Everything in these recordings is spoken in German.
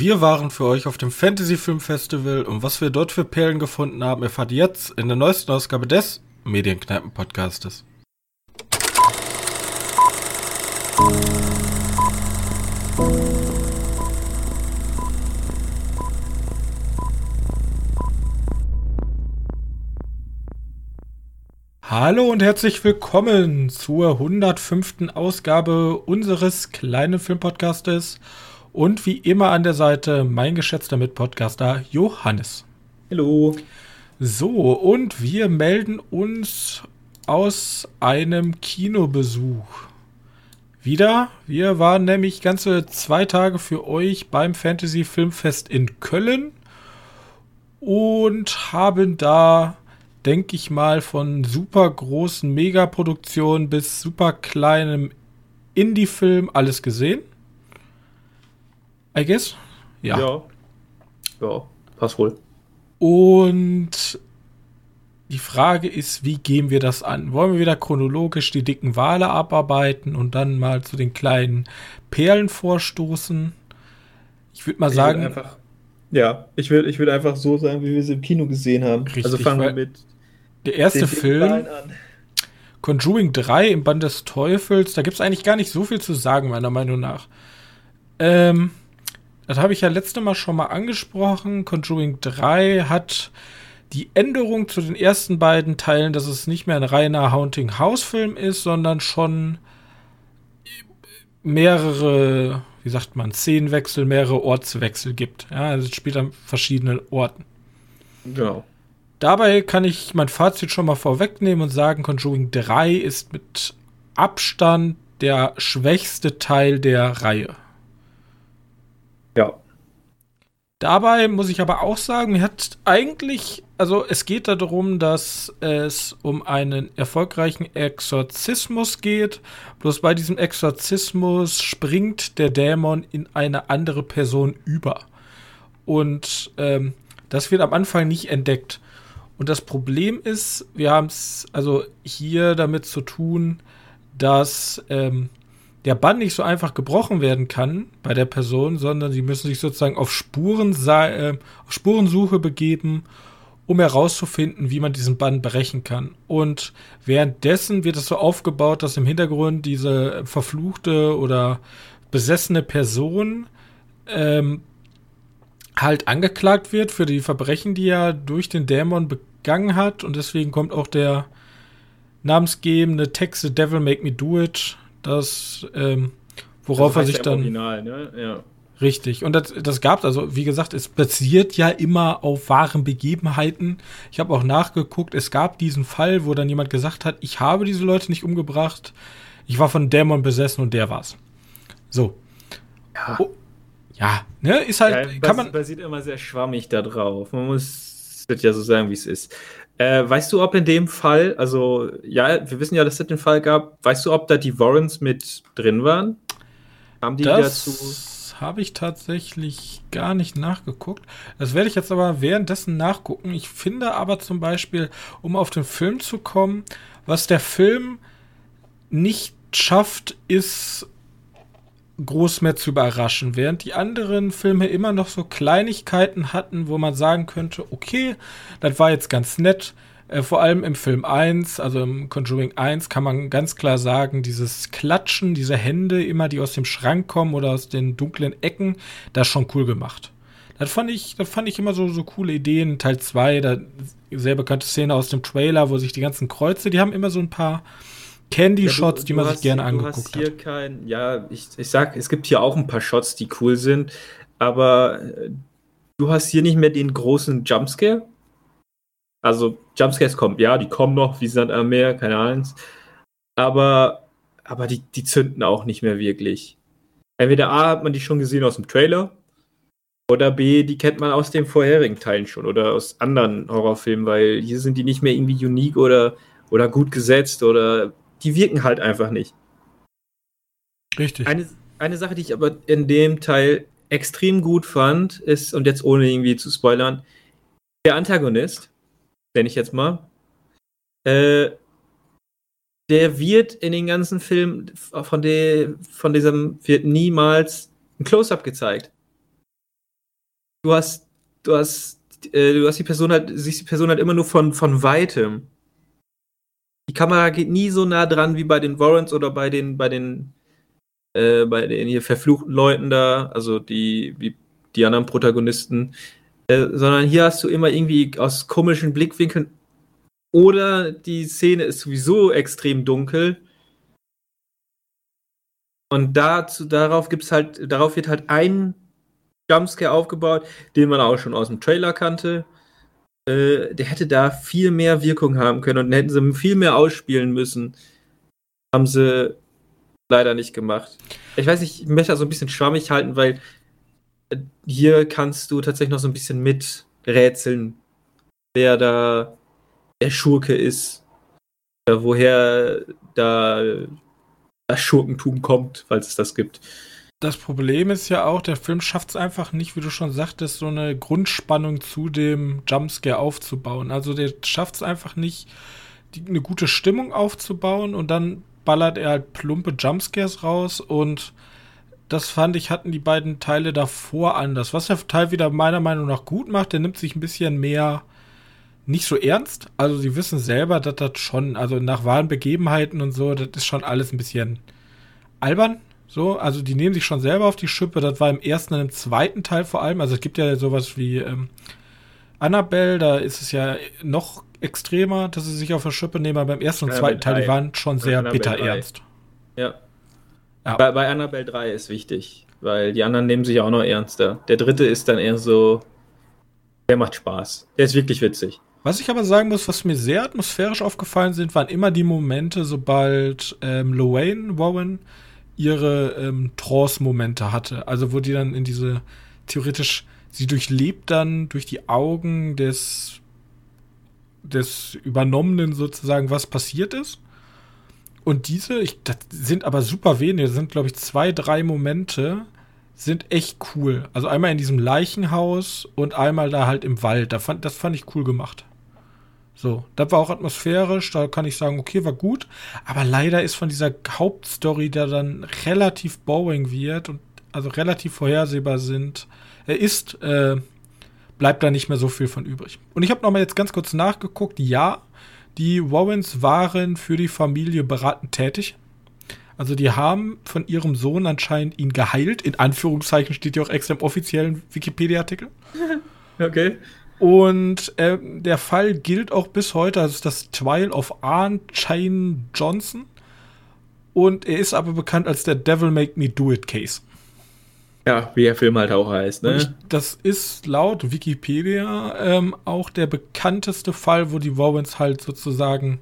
Wir waren für euch auf dem Fantasy Film Festival und was wir dort für Perlen gefunden haben, erfahrt ihr jetzt in der neuesten Ausgabe des Medienkneipen Podcastes. Hallo und herzlich willkommen zur 105. Ausgabe unseres kleinen Filmpodcastes und wie immer an der Seite mein geschätzter Mitpodcaster Johannes. Hallo. So, und wir melden uns aus einem Kinobesuch. Wieder. Wir waren nämlich ganze zwei Tage für euch beim Fantasy Filmfest in Köln und haben da denke ich mal, von super großen Megaproduktionen bis super kleinem Indie-Film alles gesehen. I guess? Ja. Ja, ja passt wohl. Und die Frage ist, wie gehen wir das an? Wollen wir wieder chronologisch die dicken Wale abarbeiten und dann mal zu den kleinen Perlen vorstoßen? Ich würde mal ich sagen. Würd einfach, ja, ich würde ich würd einfach so sagen, wie wir sie im Kino gesehen haben. Richtig, also fangen wir mit der erste Film, Conjuring 3 im Band des Teufels, da gibt es eigentlich gar nicht so viel zu sagen, meiner Meinung nach. Ähm, das habe ich ja letzte Mal schon mal angesprochen. Conjuring 3 hat die Änderung zu den ersten beiden Teilen, dass es nicht mehr ein reiner Haunting House Film ist, sondern schon mehrere, wie sagt man, Szenenwechsel, mehrere Ortswechsel gibt. Ja, also es spielt an verschiedenen Orten. Genau. Dabei kann ich mein Fazit schon mal vorwegnehmen und sagen, Conjuring 3 ist mit Abstand der schwächste Teil der Reihe. Ja. Dabei muss ich aber auch sagen, hat eigentlich, also es geht darum, dass es um einen erfolgreichen Exorzismus geht. Bloß bei diesem Exorzismus springt der Dämon in eine andere Person über. Und ähm, das wird am Anfang nicht entdeckt. Und das Problem ist, wir haben es also hier damit zu tun, dass ähm, der Bann nicht so einfach gebrochen werden kann bei der Person, sondern sie müssen sich sozusagen auf, Spuren, äh, auf Spurensuche begeben, um herauszufinden, wie man diesen Bann brechen kann. Und währenddessen wird es so aufgebaut, dass im Hintergrund diese verfluchte oder besessene Person ähm, halt angeklagt wird für die Verbrechen, die er durch den Dämon begangen Gang hat und deswegen kommt auch der namensgebende Text The Devil Make Me Do It, das ähm, worauf das er sich dann Original, ne? ja. Richtig. Und das, das gab also, wie gesagt, es basiert ja immer auf wahren Begebenheiten. Ich habe auch nachgeguckt, es gab diesen Fall, wo dann jemand gesagt hat, ich habe diese Leute nicht umgebracht, ich war von Dämon besessen und der war's. So. Ja. Oh, ja, ne, ist halt, ja, kann man. basiert immer sehr schwammig da drauf. Man muss würde ja so sagen, wie es ist. Äh, weißt du, ob in dem Fall, also ja, wir wissen ja, dass es den Fall gab, weißt du, ob da die Warrens mit drin waren? Haben die das dazu? Habe ich tatsächlich gar nicht nachgeguckt. Das werde ich jetzt aber währenddessen nachgucken. Ich finde aber zum Beispiel, um auf den Film zu kommen, was der Film nicht schafft, ist groß mehr zu überraschen, während die anderen Filme immer noch so Kleinigkeiten hatten, wo man sagen könnte, okay, das war jetzt ganz nett. Äh, vor allem im Film 1, also im Conjuring 1, kann man ganz klar sagen, dieses Klatschen, diese Hände immer, die aus dem Schrank kommen oder aus den dunklen Ecken, das schon cool gemacht. Das fand ich, das fand ich immer so, so coole Ideen. Teil 2, da sehr bekannte Szene aus dem Trailer, wo sich die ganzen Kreuze, die haben immer so ein paar Candy-Shots, ja, die man sich gerne angeguckt hat. hier Kein, ja, ich, ich sag, es gibt hier auch ein paar Shots, die cool sind, aber äh, du hast hier nicht mehr den großen Jumpscare. Also, Jumpscares kommen, ja, die kommen noch, wie Sand am Meer, keine Ahnung. Aber, aber die, die zünden auch nicht mehr wirklich. Entweder A hat man die schon gesehen aus dem Trailer, oder B, die kennt man aus den vorherigen Teilen schon oder aus anderen Horrorfilmen, weil hier sind die nicht mehr irgendwie unique oder, oder gut gesetzt oder die wirken halt einfach nicht. Richtig. Eine, eine Sache, die ich aber in dem Teil extrem gut fand, ist, und jetzt ohne irgendwie zu spoilern, der Antagonist, nenne ich jetzt mal, äh, der wird in den ganzen Filmen von, der, von diesem, wird niemals ein Close-Up gezeigt. du hast, du hast, äh, du hast die Person halt, siehst die Person halt immer nur von, von weitem. Die Kamera geht nie so nah dran wie bei den Warrants oder bei den, bei den, äh, bei den hier verfluchten Leuten da, also die, wie die anderen Protagonisten, äh, sondern hier hast du immer irgendwie aus komischen Blickwinkeln oder die Szene ist sowieso extrem dunkel. Und dazu, darauf gibt's halt, darauf wird halt ein Jumpscare aufgebaut, den man auch schon aus dem Trailer kannte. Äh, der hätte da viel mehr Wirkung haben können und hätten sie viel mehr ausspielen müssen. Haben sie leider nicht gemacht. Ich weiß nicht, ich möchte da so ein bisschen schwammig halten, weil äh, hier kannst du tatsächlich noch so ein bisschen miträtseln, wer da der Schurke ist, äh, woher da das Schurkentum kommt, falls es das gibt. Das Problem ist ja auch, der Film schafft es einfach nicht, wie du schon sagtest, so eine Grundspannung zu dem Jumpscare aufzubauen. Also der schafft es einfach nicht, die, eine gute Stimmung aufzubauen und dann ballert er halt plumpe Jumpscares raus und das fand ich, hatten die beiden Teile davor anders. Was der Teil wieder meiner Meinung nach gut macht, der nimmt sich ein bisschen mehr nicht so ernst. Also sie wissen selber, dass das schon, also nach wahren Begebenheiten und so, das ist schon alles ein bisschen albern. So, also die nehmen sich schon selber auf die Schippe. Das war im ersten und im zweiten Teil vor allem. Also es gibt ja sowas wie ähm, Annabelle, da ist es ja noch extremer, dass sie sich auf die Schippe nehmen. Aber beim ersten und zweiten Teil, die waren schon sehr Annabelle bitter 3. ernst. Ja. ja. Bei, bei Annabelle 3 ist wichtig, weil die anderen nehmen sich auch noch ernster. Der dritte ist dann eher so, der macht Spaß. Der ist wirklich witzig. Was ich aber sagen muss, was mir sehr atmosphärisch aufgefallen sind, waren immer die Momente, sobald ähm, Loane Warren ihre ähm, Trance-Momente hatte. Also wo die dann in diese, theoretisch, sie durchlebt dann durch die Augen des, des Übernommenen sozusagen, was passiert ist. Und diese, ich, das sind aber super wenige, das sind glaube ich zwei, drei Momente, sind echt cool. Also einmal in diesem Leichenhaus und einmal da halt im Wald. Da fand, das fand ich cool gemacht. So, das war auch atmosphärisch, da kann ich sagen, okay, war gut. Aber leider ist von dieser Hauptstory, der dann relativ boring wird und also relativ vorhersehbar sind, er ist, äh, bleibt da nicht mehr so viel von übrig. Und ich habe nochmal jetzt ganz kurz nachgeguckt, ja, die Warrens waren für die Familie beratend tätig. Also die haben von ihrem Sohn anscheinend ihn geheilt. In Anführungszeichen steht ja auch extra im offiziellen Wikipedia-Artikel. okay. Und äh, der Fall gilt auch bis heute, also das Trial of Arne Chain Johnson. Und er ist aber bekannt als der Devil Make Me Do It Case. Ja, wie der Film halt auch heißt, ne? Ich, das ist laut Wikipedia ähm, auch der bekannteste Fall, wo die Warrens halt sozusagen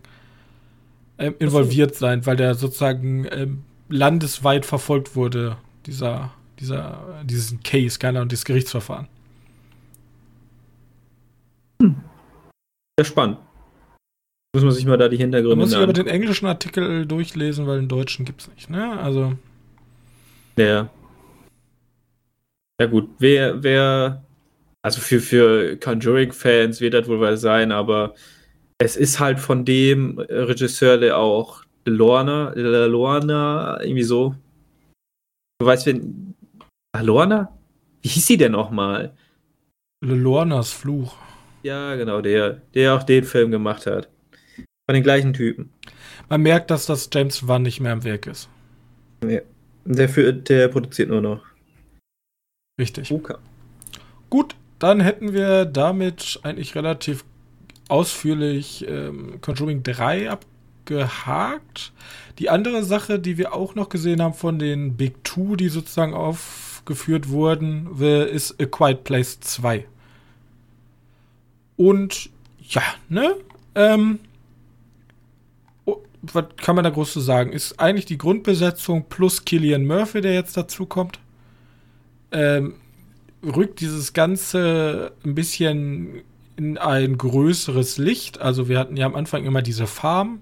ähm, involviert so. sein, weil der sozusagen ähm, landesweit verfolgt wurde, dieser, dieser, diesen Case, keine Ahnung, dieses Gerichtsverfahren. Sehr spannend. Muss man sich mal da die Hintergründe Man muss sich aber den englischen Artikel durchlesen, weil den deutschen gibt es nicht, ne? Also. Ja. Ja, gut. Wer, wer, also für, für Conjuring-Fans wird das wohl was sein, aber es ist halt von dem Regisseur, der auch Lorna, Lorna, irgendwie so. Du weißt, wen. Lorna? Wie hieß sie denn nochmal? Lornas Fluch. Ja, genau, der, der auch den Film gemacht hat. Von den gleichen Typen. Man merkt, dass das James Wan nicht mehr am Werk ist. Ja. Der, für, der produziert nur noch. Richtig. Okay. Gut, dann hätten wir damit eigentlich relativ ausführlich ähm, Conjuring 3 abgehakt. Die andere Sache, die wir auch noch gesehen haben von den Big Two, die sozusagen aufgeführt wurden, ist A Quiet Place 2. Und ja, ne? Ähm, oh, was kann man da groß zu sagen? Ist eigentlich die Grundbesetzung plus Killian Murphy, der jetzt dazu kommt. Ähm, rückt dieses Ganze ein bisschen in ein größeres Licht. Also wir hatten ja am Anfang immer diese Farm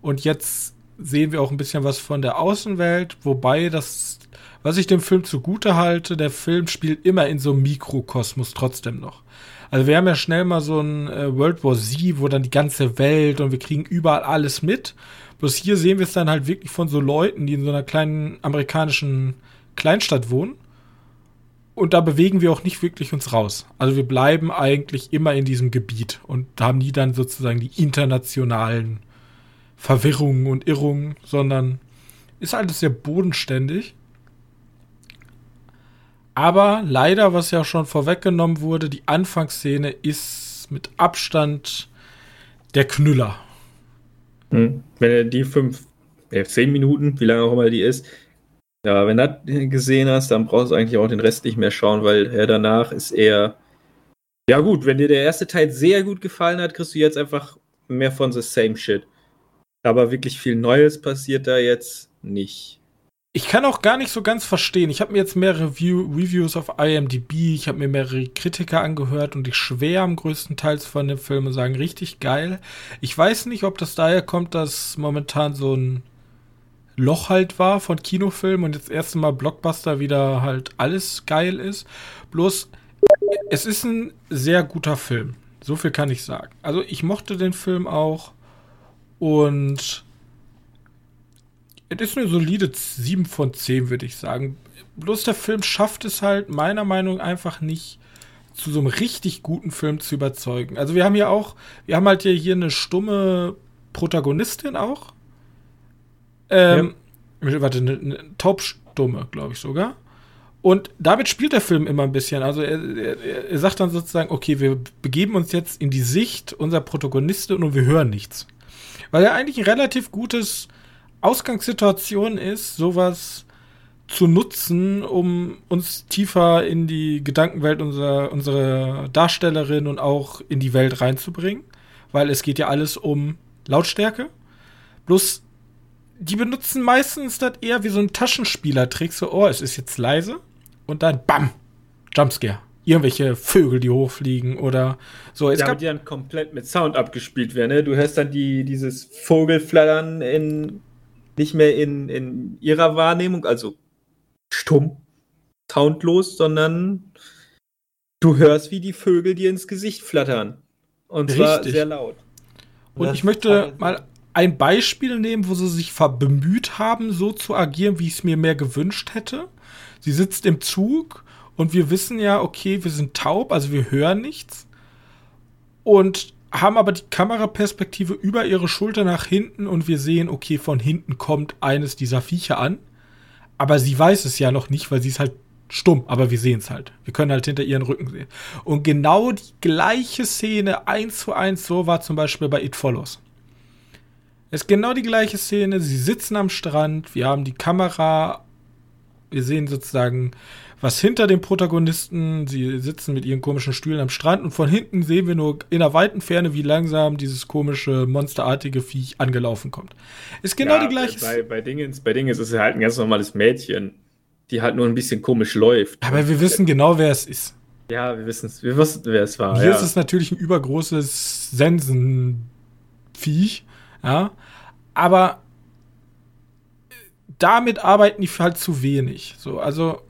und jetzt sehen wir auch ein bisschen was von der Außenwelt, wobei das, was ich dem Film zugute halte, der Film spielt immer in so einem Mikrokosmos trotzdem noch. Also wir haben ja schnell mal so ein äh, World War Z, wo dann die ganze Welt und wir kriegen überall alles mit. Bloß hier sehen wir es dann halt wirklich von so Leuten, die in so einer kleinen amerikanischen Kleinstadt wohnen. und da bewegen wir auch nicht wirklich uns raus. Also wir bleiben eigentlich immer in diesem Gebiet und haben nie dann sozusagen die internationalen Verwirrungen und Irrungen, sondern ist alles sehr bodenständig. Aber leider, was ja schon vorweggenommen wurde, die Anfangsszene ist mit Abstand der Knüller. Hm. Wenn er die fünf, ja, zehn Minuten, wie lange auch immer die ist, ja, wenn du das gesehen hast, dann brauchst du eigentlich auch den Rest nicht mehr schauen, weil ja, danach ist eher. Ja, gut, wenn dir der erste Teil sehr gut gefallen hat, kriegst du jetzt einfach mehr von the same shit. Aber wirklich viel Neues passiert da jetzt nicht. Ich kann auch gar nicht so ganz verstehen. Ich habe mir jetzt mehrere View Reviews auf IMDb, ich habe mir mehrere Kritiker angehört und die schwärmen größtenteils von dem Film sagen richtig geil. Ich weiß nicht, ob das daher kommt, dass momentan so ein Loch halt war von Kinofilmen und jetzt erste Mal Blockbuster wieder halt alles geil ist. Bloß, es ist ein sehr guter Film. So viel kann ich sagen. Also ich mochte den Film auch und es ist eine solide 7 von 10, würde ich sagen. Bloß der Film schafft es halt meiner Meinung nach einfach nicht, zu so einem richtig guten Film zu überzeugen. Also wir haben ja auch, wir haben halt hier eine stumme Protagonistin auch. Ähm, ja. Warte, eine, eine taubstumme, glaube ich sogar. Und damit spielt der Film immer ein bisschen. Also er, er, er, sagt dann sozusagen, okay, wir begeben uns jetzt in die Sicht unserer Protagonistin und wir hören nichts. Weil er eigentlich ein relativ gutes Ausgangssituation ist, sowas zu nutzen, um uns tiefer in die Gedankenwelt unserer, unserer Darstellerin und auch in die Welt reinzubringen. Weil es geht ja alles um Lautstärke. Bloß, die benutzen meistens das eher wie so ein Taschenspielertrick, so, oh, es ist jetzt leise. Und dann, bam, Jumpscare. Irgendwelche Vögel, die hochfliegen oder so. Es ja, die dann komplett mit Sound abgespielt werden. Ne? Du hörst dann die, dieses Vogelflattern in nicht mehr in, in ihrer Wahrnehmung, also stumm, soundlos, sondern du hörst, wie die Vögel dir ins Gesicht flattern. Und zwar Richtig. sehr laut. Und, Und ich möchte mal ein Beispiel nehmen, wo sie sich bemüht haben, so zu agieren, wie ich es mir mehr gewünscht hätte. Sie sitzt im Zug und wir wissen ja, okay, wir sind taub, also wir hören nichts. Und haben aber die Kameraperspektive über ihre Schulter nach hinten und wir sehen, okay, von hinten kommt eines dieser Viecher an. Aber sie weiß es ja noch nicht, weil sie ist halt stumm, aber wir sehen es halt. Wir können halt hinter ihren Rücken sehen. Und genau die gleiche Szene, eins zu eins, so war zum Beispiel bei It Follows. Es ist genau die gleiche Szene. Sie sitzen am Strand, wir haben die Kamera, wir sehen sozusagen was hinter dem Protagonisten. Sie sitzen mit ihren komischen Stühlen am Strand und von hinten sehen wir nur in der weiten Ferne, wie langsam dieses komische, monsterartige Viech angelaufen kommt. Ist genau ja, die gleiche. Bei, bei, Dingens, bei Dingens ist es halt ein ganz normales Mädchen, die halt nur ein bisschen komisch läuft. Aber wir wissen genau, wer es ist. Ja, wir wissen wir wussten, wer es war. Hier ja. ist es natürlich ein übergroßes Sensenviech, ja. Aber damit arbeiten die halt zu wenig. So, also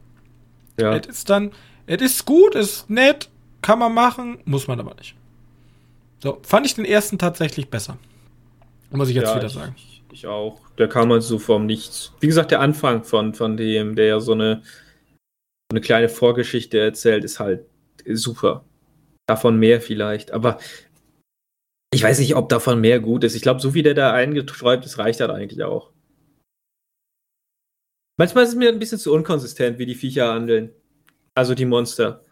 ja. Es ist dann, es ist gut, ist nett, kann man machen, muss man aber nicht. So, fand ich den ersten tatsächlich besser. Muss ich jetzt ja, wieder sagen. Ich, ich, auch. Der kam halt so vom Nichts. Wie gesagt, der Anfang von, von dem, der ja so eine, eine kleine Vorgeschichte erzählt, ist halt super. Davon mehr vielleicht. Aber ich weiß nicht, ob davon mehr gut ist. Ich glaube, so wie der da eingeträumt ist, reicht das eigentlich auch. Manchmal ist es mir ein bisschen zu unkonsistent, wie die Viecher handeln. Also die Monster.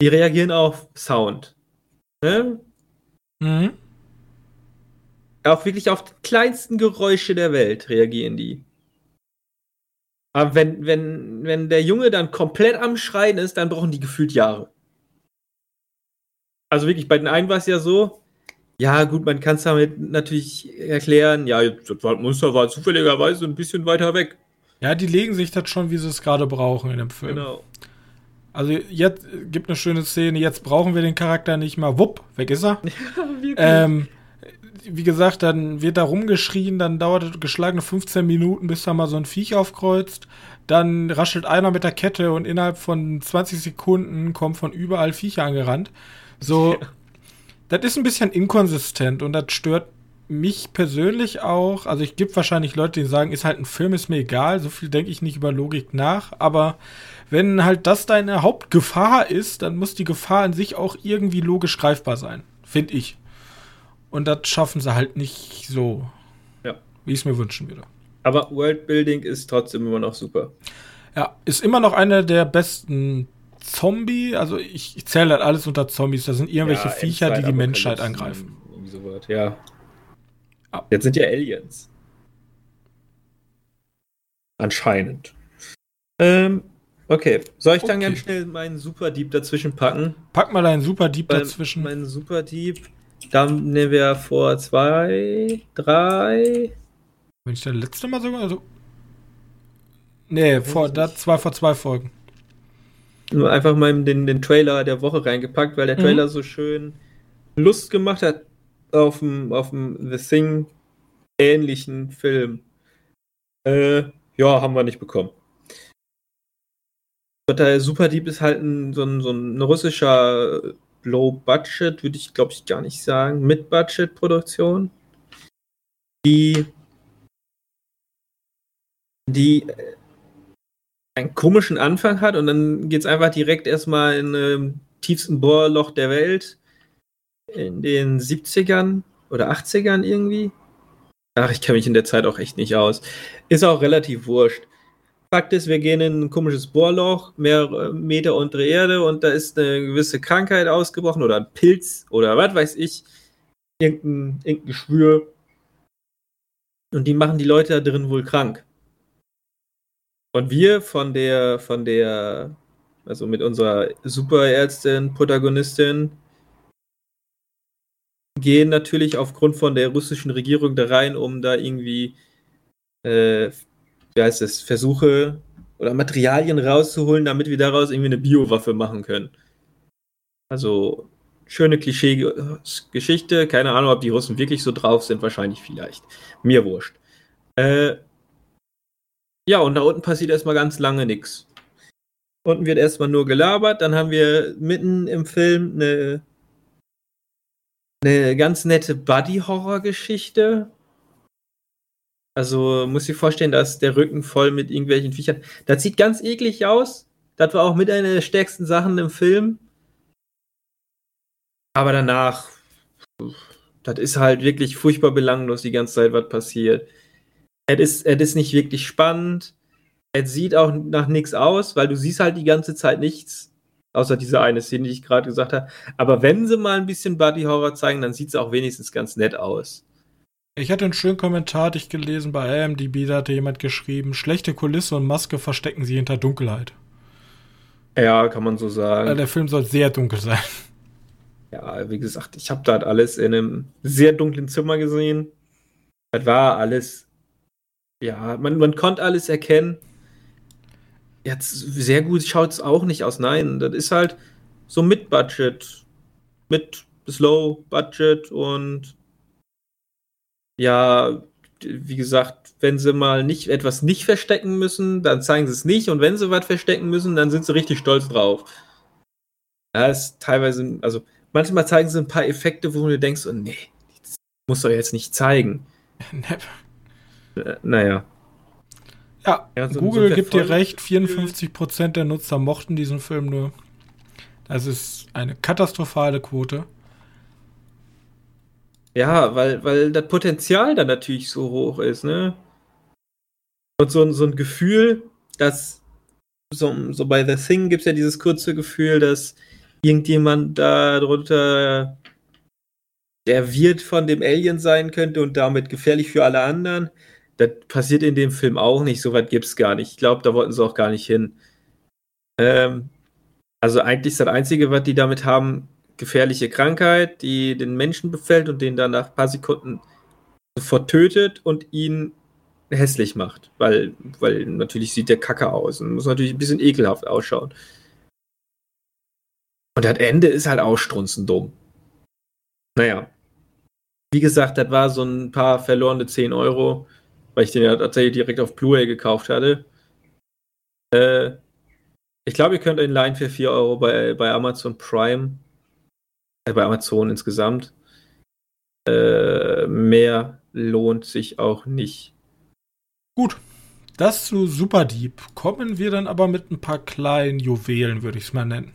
Die reagieren auf Sound. Ne? Mhm. Auch wirklich auf die kleinsten Geräusche der Welt reagieren die. Aber wenn, wenn, wenn der Junge dann komplett am Schreien ist, dann brauchen die gefühlt Jahre. Also wirklich, bei den einen war es ja so, ja gut, man kann es damit natürlich erklären, ja, das Monster war zufälligerweise ein bisschen weiter weg. Ja, die legen sich das schon, wie sie es gerade brauchen in dem Film. Genau. Also jetzt gibt eine schöne Szene, jetzt brauchen wir den Charakter nicht mal. Wupp, weg ist er. Ja, ähm, wie gesagt, dann wird da rumgeschrien, dann dauert es geschlagene 15 Minuten, bis da mal so ein Viech aufkreuzt. Dann raschelt einer mit der Kette und innerhalb von 20 Sekunden kommen von überall Viecher angerannt. So, ja. das ist ein bisschen inkonsistent und das stört mich persönlich auch, also ich gibt wahrscheinlich Leute, die sagen, ist halt ein Film, ist mir egal, so viel denke ich nicht über Logik nach, aber wenn halt das deine Hauptgefahr ist, dann muss die Gefahr an sich auch irgendwie logisch greifbar sein, finde ich. Und das schaffen sie halt nicht so, Ja. wie ich es mir wünschen würde. Aber Worldbuilding ist trotzdem immer noch super. Ja, ist immer noch einer der besten Zombie, also ich, ich zähle halt alles unter Zombies, das sind irgendwelche Ja, Viecher, die die Menschheit angreifen. Irgendwie sowas, ja. Ah. Jetzt sind ja Aliens. Anscheinend. Ähm, okay. Soll ich dann Okay. ganz schnell meinen Super Dieb dazwischen packen? Pack mal einen Super Weil dazwischen. Mein Super Dieb, da nehmen wir vor zwei, drei. Wenn ich der letzte Mal sogar, also. Nee, vor, ich da zwei vor zwei Folgen. Nur einfach mal den, den Trailer der Woche reingepackt, weil der Mhm. Trailer so schön Lust gemacht hat auf dem, auf dem The Thing ähnlichen Film. Äh, ja, haben wir nicht bekommen. Super Deep ist halt ein, so, ein, so ein russischer Low-Budget, würde ich glaube ich gar nicht sagen, Mid-Budget-Produktion, die, die äh, einen komischen Anfang hat und dann geht es einfach direkt erstmal in ähm, tiefsten Bohrloch der Welt in den 70ern oder 80ern irgendwie. Ach, ich kenne mich in der Zeit auch echt nicht aus. Ist auch relativ wurscht. Fakt ist, wir gehen in ein komisches Bohrloch, mehrere Meter unter Erde und da ist eine gewisse Krankheit ausgebrochen oder ein Pilz oder was weiß ich. Irgendein, irgendein Geschwür. Und die machen die Leute da drin wohl krank. Und wir von der, von der, also mit unserer Superärztin, Protagonistin, gehen natürlich aufgrund von der russischen Regierung da rein, um da irgendwie, äh, wie heißt es, Versuche oder Materialien rauszuholen, damit wir daraus irgendwie eine Biowaffe machen können. Also schöne Klischee-Geschichte. Keine Ahnung, ob die Russen wirklich so drauf sind. Wahrscheinlich vielleicht. Mir wurscht. Äh, ja, und da unten passiert erstmal ganz lange nichts. Unten wird erstmal nur gelabert. Dann haben wir mitten im Film eine, eine ganz nette Buddy-Horror-Geschichte. Also muss ich vorstellen, dass der Rücken voll mit irgendwelchen Viechern. Das sieht ganz eklig aus. Das war auch mit einer der stärksten Sachen im Film. Aber danach, das ist halt wirklich furchtbar belanglos die ganze Zeit, was passiert. Es ist, es ist nicht wirklich spannend. Es sieht auch nach nichts aus, weil du siehst halt die ganze Zeit nichts. Außer diese eine Szene, die ich gerade gesagt habe. Aber wenn sie mal ein bisschen Buddy Horror zeigen, dann sieht es auch wenigstens ganz nett aus. Ich hatte einen schönen Kommentar, hatte ich gelesen bei IMDb, da hatte jemand geschrieben, schlechte Kulisse und Maske verstecken sie hinter Dunkelheit. Ja, kann man so sagen. Weil der Film soll sehr dunkel sein. Ja, wie gesagt, ich habe das alles in einem sehr dunklen Zimmer gesehen. Das war alles, ja, man, man konnte alles erkennen. Jetzt sehr gut schaut es auch nicht aus. Nein, das ist halt so mit Budget, mit Slow Budget und ja, wie gesagt, wenn sie mal nicht etwas nicht verstecken müssen, dann zeigen sie es nicht und wenn sie was verstecken müssen, dann sind sie richtig stolz drauf. Ja, ist teilweise, also manchmal zeigen sie ein paar Effekte, wo du denkst, oh, nee, das muss doch jetzt nicht zeigen. Äh, naja. Ja, Ja, so- Google so gibt dir recht, 54% der Nutzer mochten diesen Film nur. Das ist eine katastrophale Quote. Ja, weil, weil das Potenzial dann natürlich so hoch ist, ne? Und so, ein- so ein Gefühl, dass so, so bei The Thing gibt es ja dieses kurze Gefühl, dass irgendjemand da drunter der Wirt von dem Alien sein könnte und damit gefährlich für alle anderen. Das passiert in dem Film auch nicht, so weit gibt es gar nicht. Ich glaube, da wollten sie auch gar nicht hin. Ähm, also eigentlich ist das Einzige, was die damit haben, gefährliche Krankheit, die den Menschen befällt und den dann nach ein paar Sekunden sofort tötet und ihn hässlich macht. Weil, weil natürlich sieht der Kacke aus und muss natürlich ein bisschen ekelhaft ausschauen. Und das Ende ist halt ausstrunzend dumm. Naja. Wie gesagt, das war so ein paar verlorene 10 Euro, weil ich den ja tatsächlich direkt auf Blu-ray gekauft hatte. Äh, ich glaube, ihr könnt ihn leihen für 4 Euro bei, bei Amazon Prime. Äh, bei Amazon insgesamt. äh, mehr lohnt sich auch nicht. Gut, das zu Super Deep. Kommen wir dann aber mit ein paar kleinen Juwelen, würde ich es mal nennen.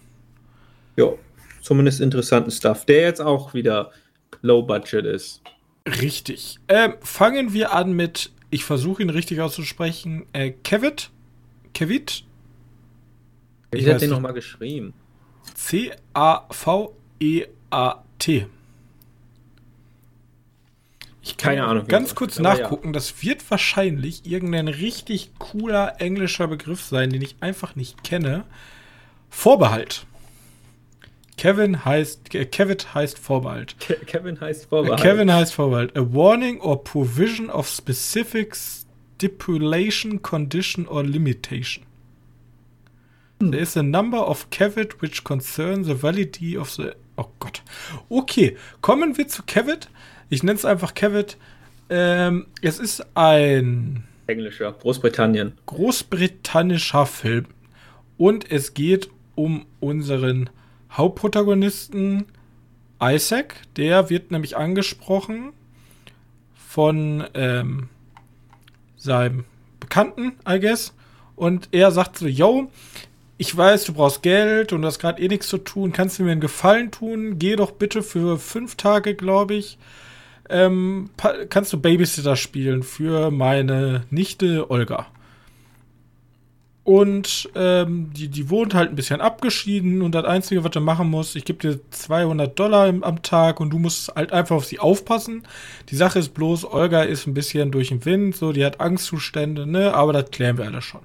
Ja, zumindest interessanten Stuff, der jetzt auch wieder Low Budget ist. Richtig. Ähm, fangen wir an mit, ich versuche ihn richtig auszusprechen, äh, Kevit. Kevit? Ich hätte den nochmal geschrieben. C-A-V-E-A-T. Ich kann Keine Ahnung. Ganz kurz nachgucken. Ja. Das wird wahrscheinlich irgendein richtig cooler englischer Begriff sein, den ich einfach nicht kenne. Vorbehalt. Kevin heißt Kevin heißt Vorbehalt. Ke Kevin heißt Vorbehalt. Kevin heißt Vorbehalt. A warning or provision of specific stipulation, condition or limitation. Hm. There is a number of caveat which concern the validity of the. Oh Gott. Okay, kommen wir zu Caveat. Ich nenne es einfach Caveat. Ähm, es ist ein englischer Großbritannien. Großbritannischer Film und es geht um unseren Hauptprotagonisten Isaac. Der wird nämlich angesprochen von ähm, seinem Bekannten, I guess. Und er sagt so, yo, ich weiß, du brauchst Geld und du hast gerade eh nichts zu tun. Kannst du mir einen Gefallen tun? Geh doch bitte für fünf Tage, glaube ich. Ähm, kannst du Babysitter spielen für meine Nichte Olga. Und ähm, die, die wohnt halt ein bisschen abgeschieden und das Einzige, was du machen musst, ich gebe dir 200 Dollar im, am Tag und du musst halt einfach auf sie aufpassen. Die Sache ist bloß, Olga ist ein bisschen durch den Wind, so, die hat Angstzustände, ne, aber das klären wir alle schon.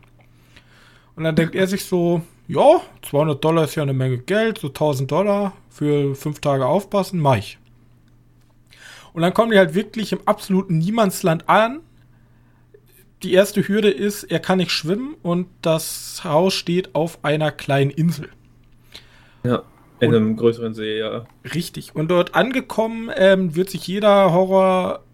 Und dann denkt er sich so, ja, 200 Dollar ist ja eine Menge Geld, so 1000 Dollar für fünf Tage aufpassen, mach ich. Und dann kommen die halt wirklich im absoluten Niemandsland an. Die erste Hürde ist, er kann nicht schwimmen und das Haus steht auf einer kleinen Insel. Ja, in und, einem größeren See, ja. Richtig. Und dort angekommen ähm, wird sich jeder Horror,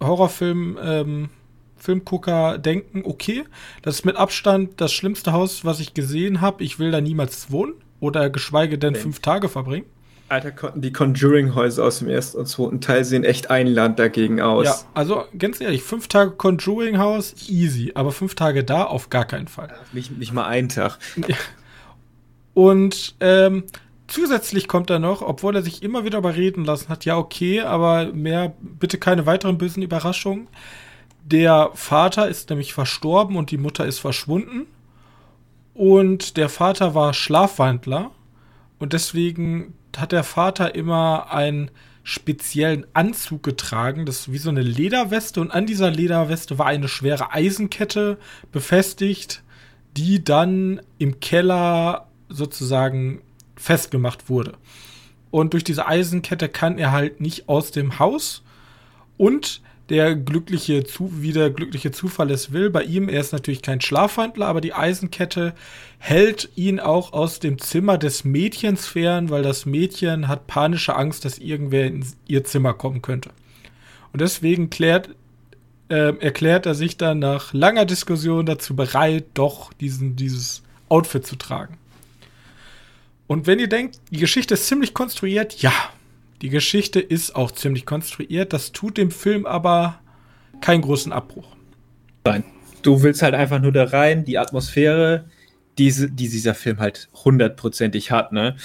Horrorfilm ähm, Filmgucker denken, okay, das ist mit Abstand das schlimmste Haus, was ich gesehen habe. Ich will da niemals wohnen oder geschweige denn nee. fünf Tage verbringen. Alter, die Conjuring-Häuser aus dem ersten und zweiten Teil sehen echt ein Land dagegen aus. Ja, also ganz ehrlich, fünf Tage Conjuring-Haus, easy, aber fünf Tage da auf gar keinen Fall. Nicht, nicht mal einen Tag. Und ähm, zusätzlich kommt er noch, obwohl er sich immer wieder überreden lassen hat, ja, okay, aber mehr, bitte keine weiteren bösen Überraschungen. Der Vater ist nämlich verstorben und die Mutter ist verschwunden. Und der Vater war Schlafwandler. Und deswegen hat der Vater immer einen speziellen Anzug getragen. Das ist wie so eine Lederweste. Und an dieser Lederweste war eine schwere Eisenkette befestigt, die dann im Keller sozusagen festgemacht wurde. Und durch diese Eisenkette kann er halt nicht aus dem Haus. Und der glückliche, wie der glückliche Zufall es will. Bei ihm, er ist natürlich kein Schlafwandler, aber die Eisenkette hält ihn auch aus dem Zimmer des Mädchens fern, weil das Mädchen hat panische Angst, dass irgendwer in ihr Zimmer kommen könnte. Und deswegen klärt, äh, erklärt er sich dann nach langer Diskussion dazu bereit, doch diesen, dieses Outfit zu tragen. Und wenn ihr denkt, die Geschichte ist ziemlich konstruiert, ja, die Geschichte ist auch ziemlich konstruiert. Das tut dem Film aber keinen großen Abbruch. Nein. Du willst halt einfach nur da rein, die Atmosphäre, diese, die dieser Film halt hundertprozentig hat, ne?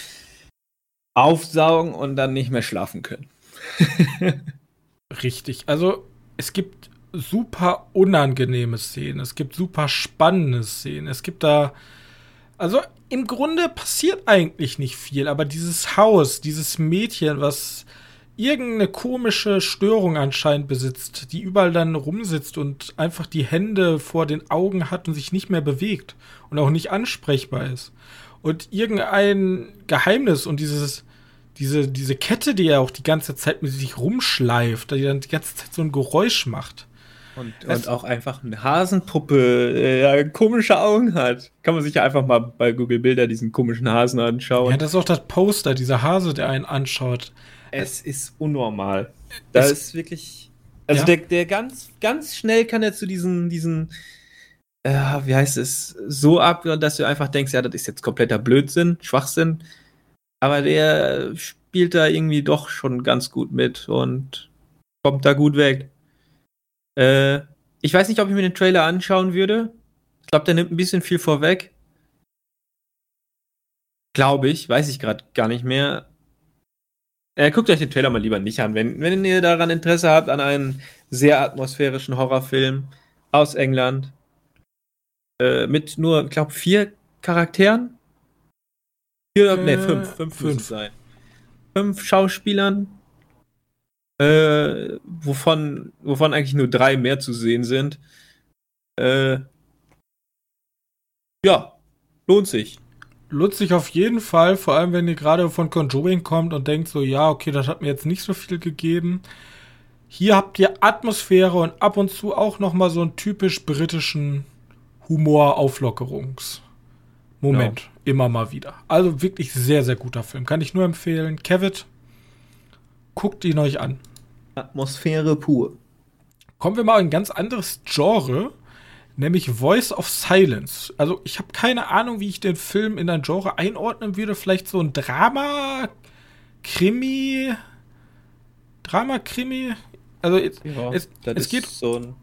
Aufsaugen und dann nicht mehr schlafen können. Richtig. Also, es gibt super unangenehme Szenen. Es gibt super spannende Szenen. Es gibt da. Also, im Grunde passiert eigentlich nicht viel, aber dieses Haus, dieses Mädchen, was irgendeine komische Störung anscheinend besitzt, die überall dann rumsitzt und einfach die Hände vor den Augen hat und sich nicht mehr bewegt und auch nicht ansprechbar ist. Und irgendein Geheimnis und dieses, diese, diese Kette, die er auch die ganze Zeit mit sich rumschleift, die dann die ganze Zeit so ein Geräusch macht. Und, und auch einfach eine Hasenpuppe, äh, komische Augen hat. Kann man sich ja einfach mal bei Google Bilder diesen komischen Hasen anschauen. Ja, das ist auch das Poster, dieser Hase, der einen anschaut. Es ist unnormal. Da es, ist wirklich. Also ja? der, der ganz, ganz schnell kann er zu diesen, diesen, äh, wie heißt es, so ab, dass du einfach denkst, ja, das ist jetzt kompletter Blödsinn, Schwachsinn. Aber der spielt da irgendwie doch schon ganz gut mit und kommt da gut weg. Äh, ich weiß nicht, ob ich mir den Trailer anschauen würde. Ich glaube, der nimmt ein bisschen viel vorweg. Glaube ich, weiß ich gerade gar nicht mehr. Äh, guckt euch den Trailer mal lieber nicht an. Wenn, wenn ihr daran Interesse habt, an einen sehr atmosphärischen Horrorfilm aus England, äh, mit nur, ich glaube, vier Charakteren. Vier, äh, ne, fünf, fünf, fünf. sein. Fünf Schauspielern, äh, wovon, wovon eigentlich nur drei mehr zu sehen sind. Äh, ja, lohnt sich. Lohnt sich auf jeden Fall, vor allem wenn ihr gerade von Conjuring kommt und denkt so, ja, okay, das hat mir jetzt nicht so viel gegeben. Hier habt ihr Atmosphäre und ab und zu auch noch mal so einen typisch britischen Humor-Auflockerungsmoment. Genau. Immer mal wieder. Also wirklich sehr, sehr guter Film. Kann ich nur empfehlen. Kevin, guckt ihn euch an. Atmosphäre pur. Kommen wir mal in ein ganz anderes Genre, nämlich Voice of Silence. Also ich habe keine Ahnung, wie ich den Film in ein Genre einordnen würde. Vielleicht so ein Drama, Krimi, Drama, Krimi. Also es, ja, es, es geht so ein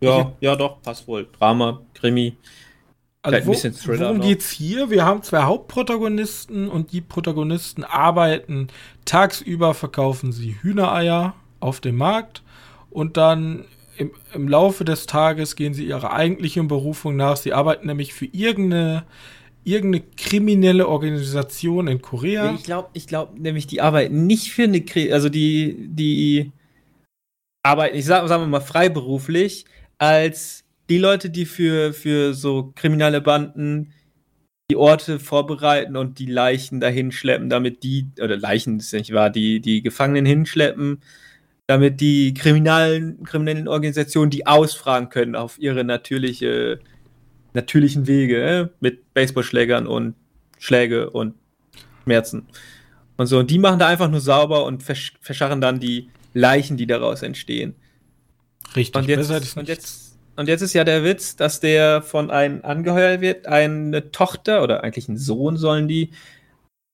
ja, ja doch, passt wohl. Drama, Krimi. Also wo, worum noch. geht's hier? Wir haben zwei Hauptprotagonisten und die Protagonisten arbeiten tagsüber, verkaufen sie Hühnereier auf dem Markt und dann im, im Laufe des Tages gehen sie ihrer eigentlichen Berufung nach. Sie arbeiten nämlich für irgendeine irgendeine kriminelle Organisation in Korea. Ich glaube, ich glaube nämlich, die arbeiten nicht für eine, also die, die arbeiten, ich sag, sagen wir mal freiberuflich, als die Leute, die für, für so kriminelle Banden die Orte vorbereiten und die Leichen dahin schleppen, damit die, oder Leichen ist nicht wahr, die, die Gefangenen hinschleppen, damit die kriminellen, kriminellen Organisationen die ausfragen können auf ihre natürliche, natürlichen Wege, äh, mit Baseballschlägern und Schläge und Schmerzen. Und so, und die machen da einfach nur sauber und versch verscharren dann die Leichen, die daraus entstehen. Richtig, und jetzt, und jetzt, und jetzt ist ja der Witz, dass der von einem angeheuert wird, eine Tochter oder eigentlich einen Sohn sollen die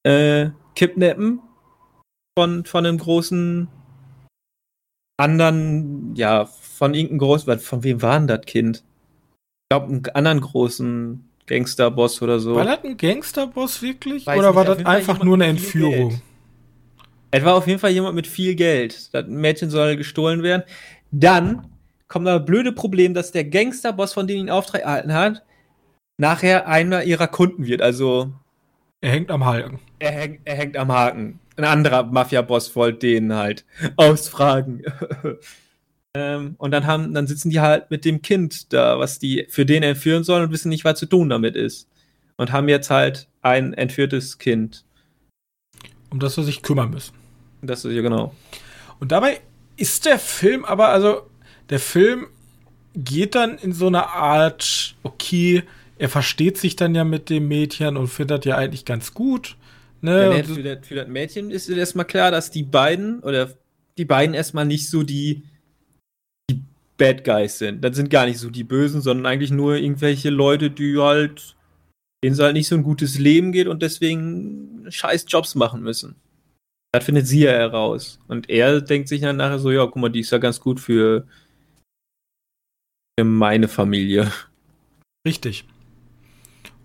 äh, kidnappen von, von einem großen anderen, ja, von irgendeinem großen, von wem war denn das Kind? Ich glaube, einen anderen großen Gangsterboss oder so. War das ein Gangsterboss wirklich? Weiß oder nicht, war das einfach nur eine Entführung? Es war auf jeden Fall jemand mit viel Geld. Das Mädchen soll gestohlen werden. Dann kommt das blöde Problem, dass der Gangsterboss, von dem ihn Auftrag erhalten hat, nachher einer ihrer Kunden wird. Also. Er hängt am Haken. Er, häng, er hängt am Haken. Ein anderer Mafia-Boss wollte den halt ausfragen. ähm, und dann haben, dann sitzen die halt mit dem Kind da, was die für den entführen sollen und wissen nicht, was zu tun damit ist. Und haben jetzt halt ein entführtes Kind. Um das sie sich kümmern müssen. Das ist ja genau. Und dabei ist der Film aber, also der Film geht dann in so eine Art, okay, er versteht sich dann ja mit dem Mädchen und findet ja eigentlich ganz gut. Ne? Ja, für, das, für das Mädchen ist erstmal klar, dass die beiden oder die beiden erstmal nicht so die, die Bad Guys sind. Das sind gar nicht so die Bösen, sondern eigentlich nur irgendwelche Leute, die halt, denen es halt nicht so ein gutes Leben geht und deswegen scheiß Jobs machen müssen. Das findet sie ja heraus. Und er denkt sich dann nachher so, ja, guck mal, die ist ja ganz gut für, für meine Familie. Richtig.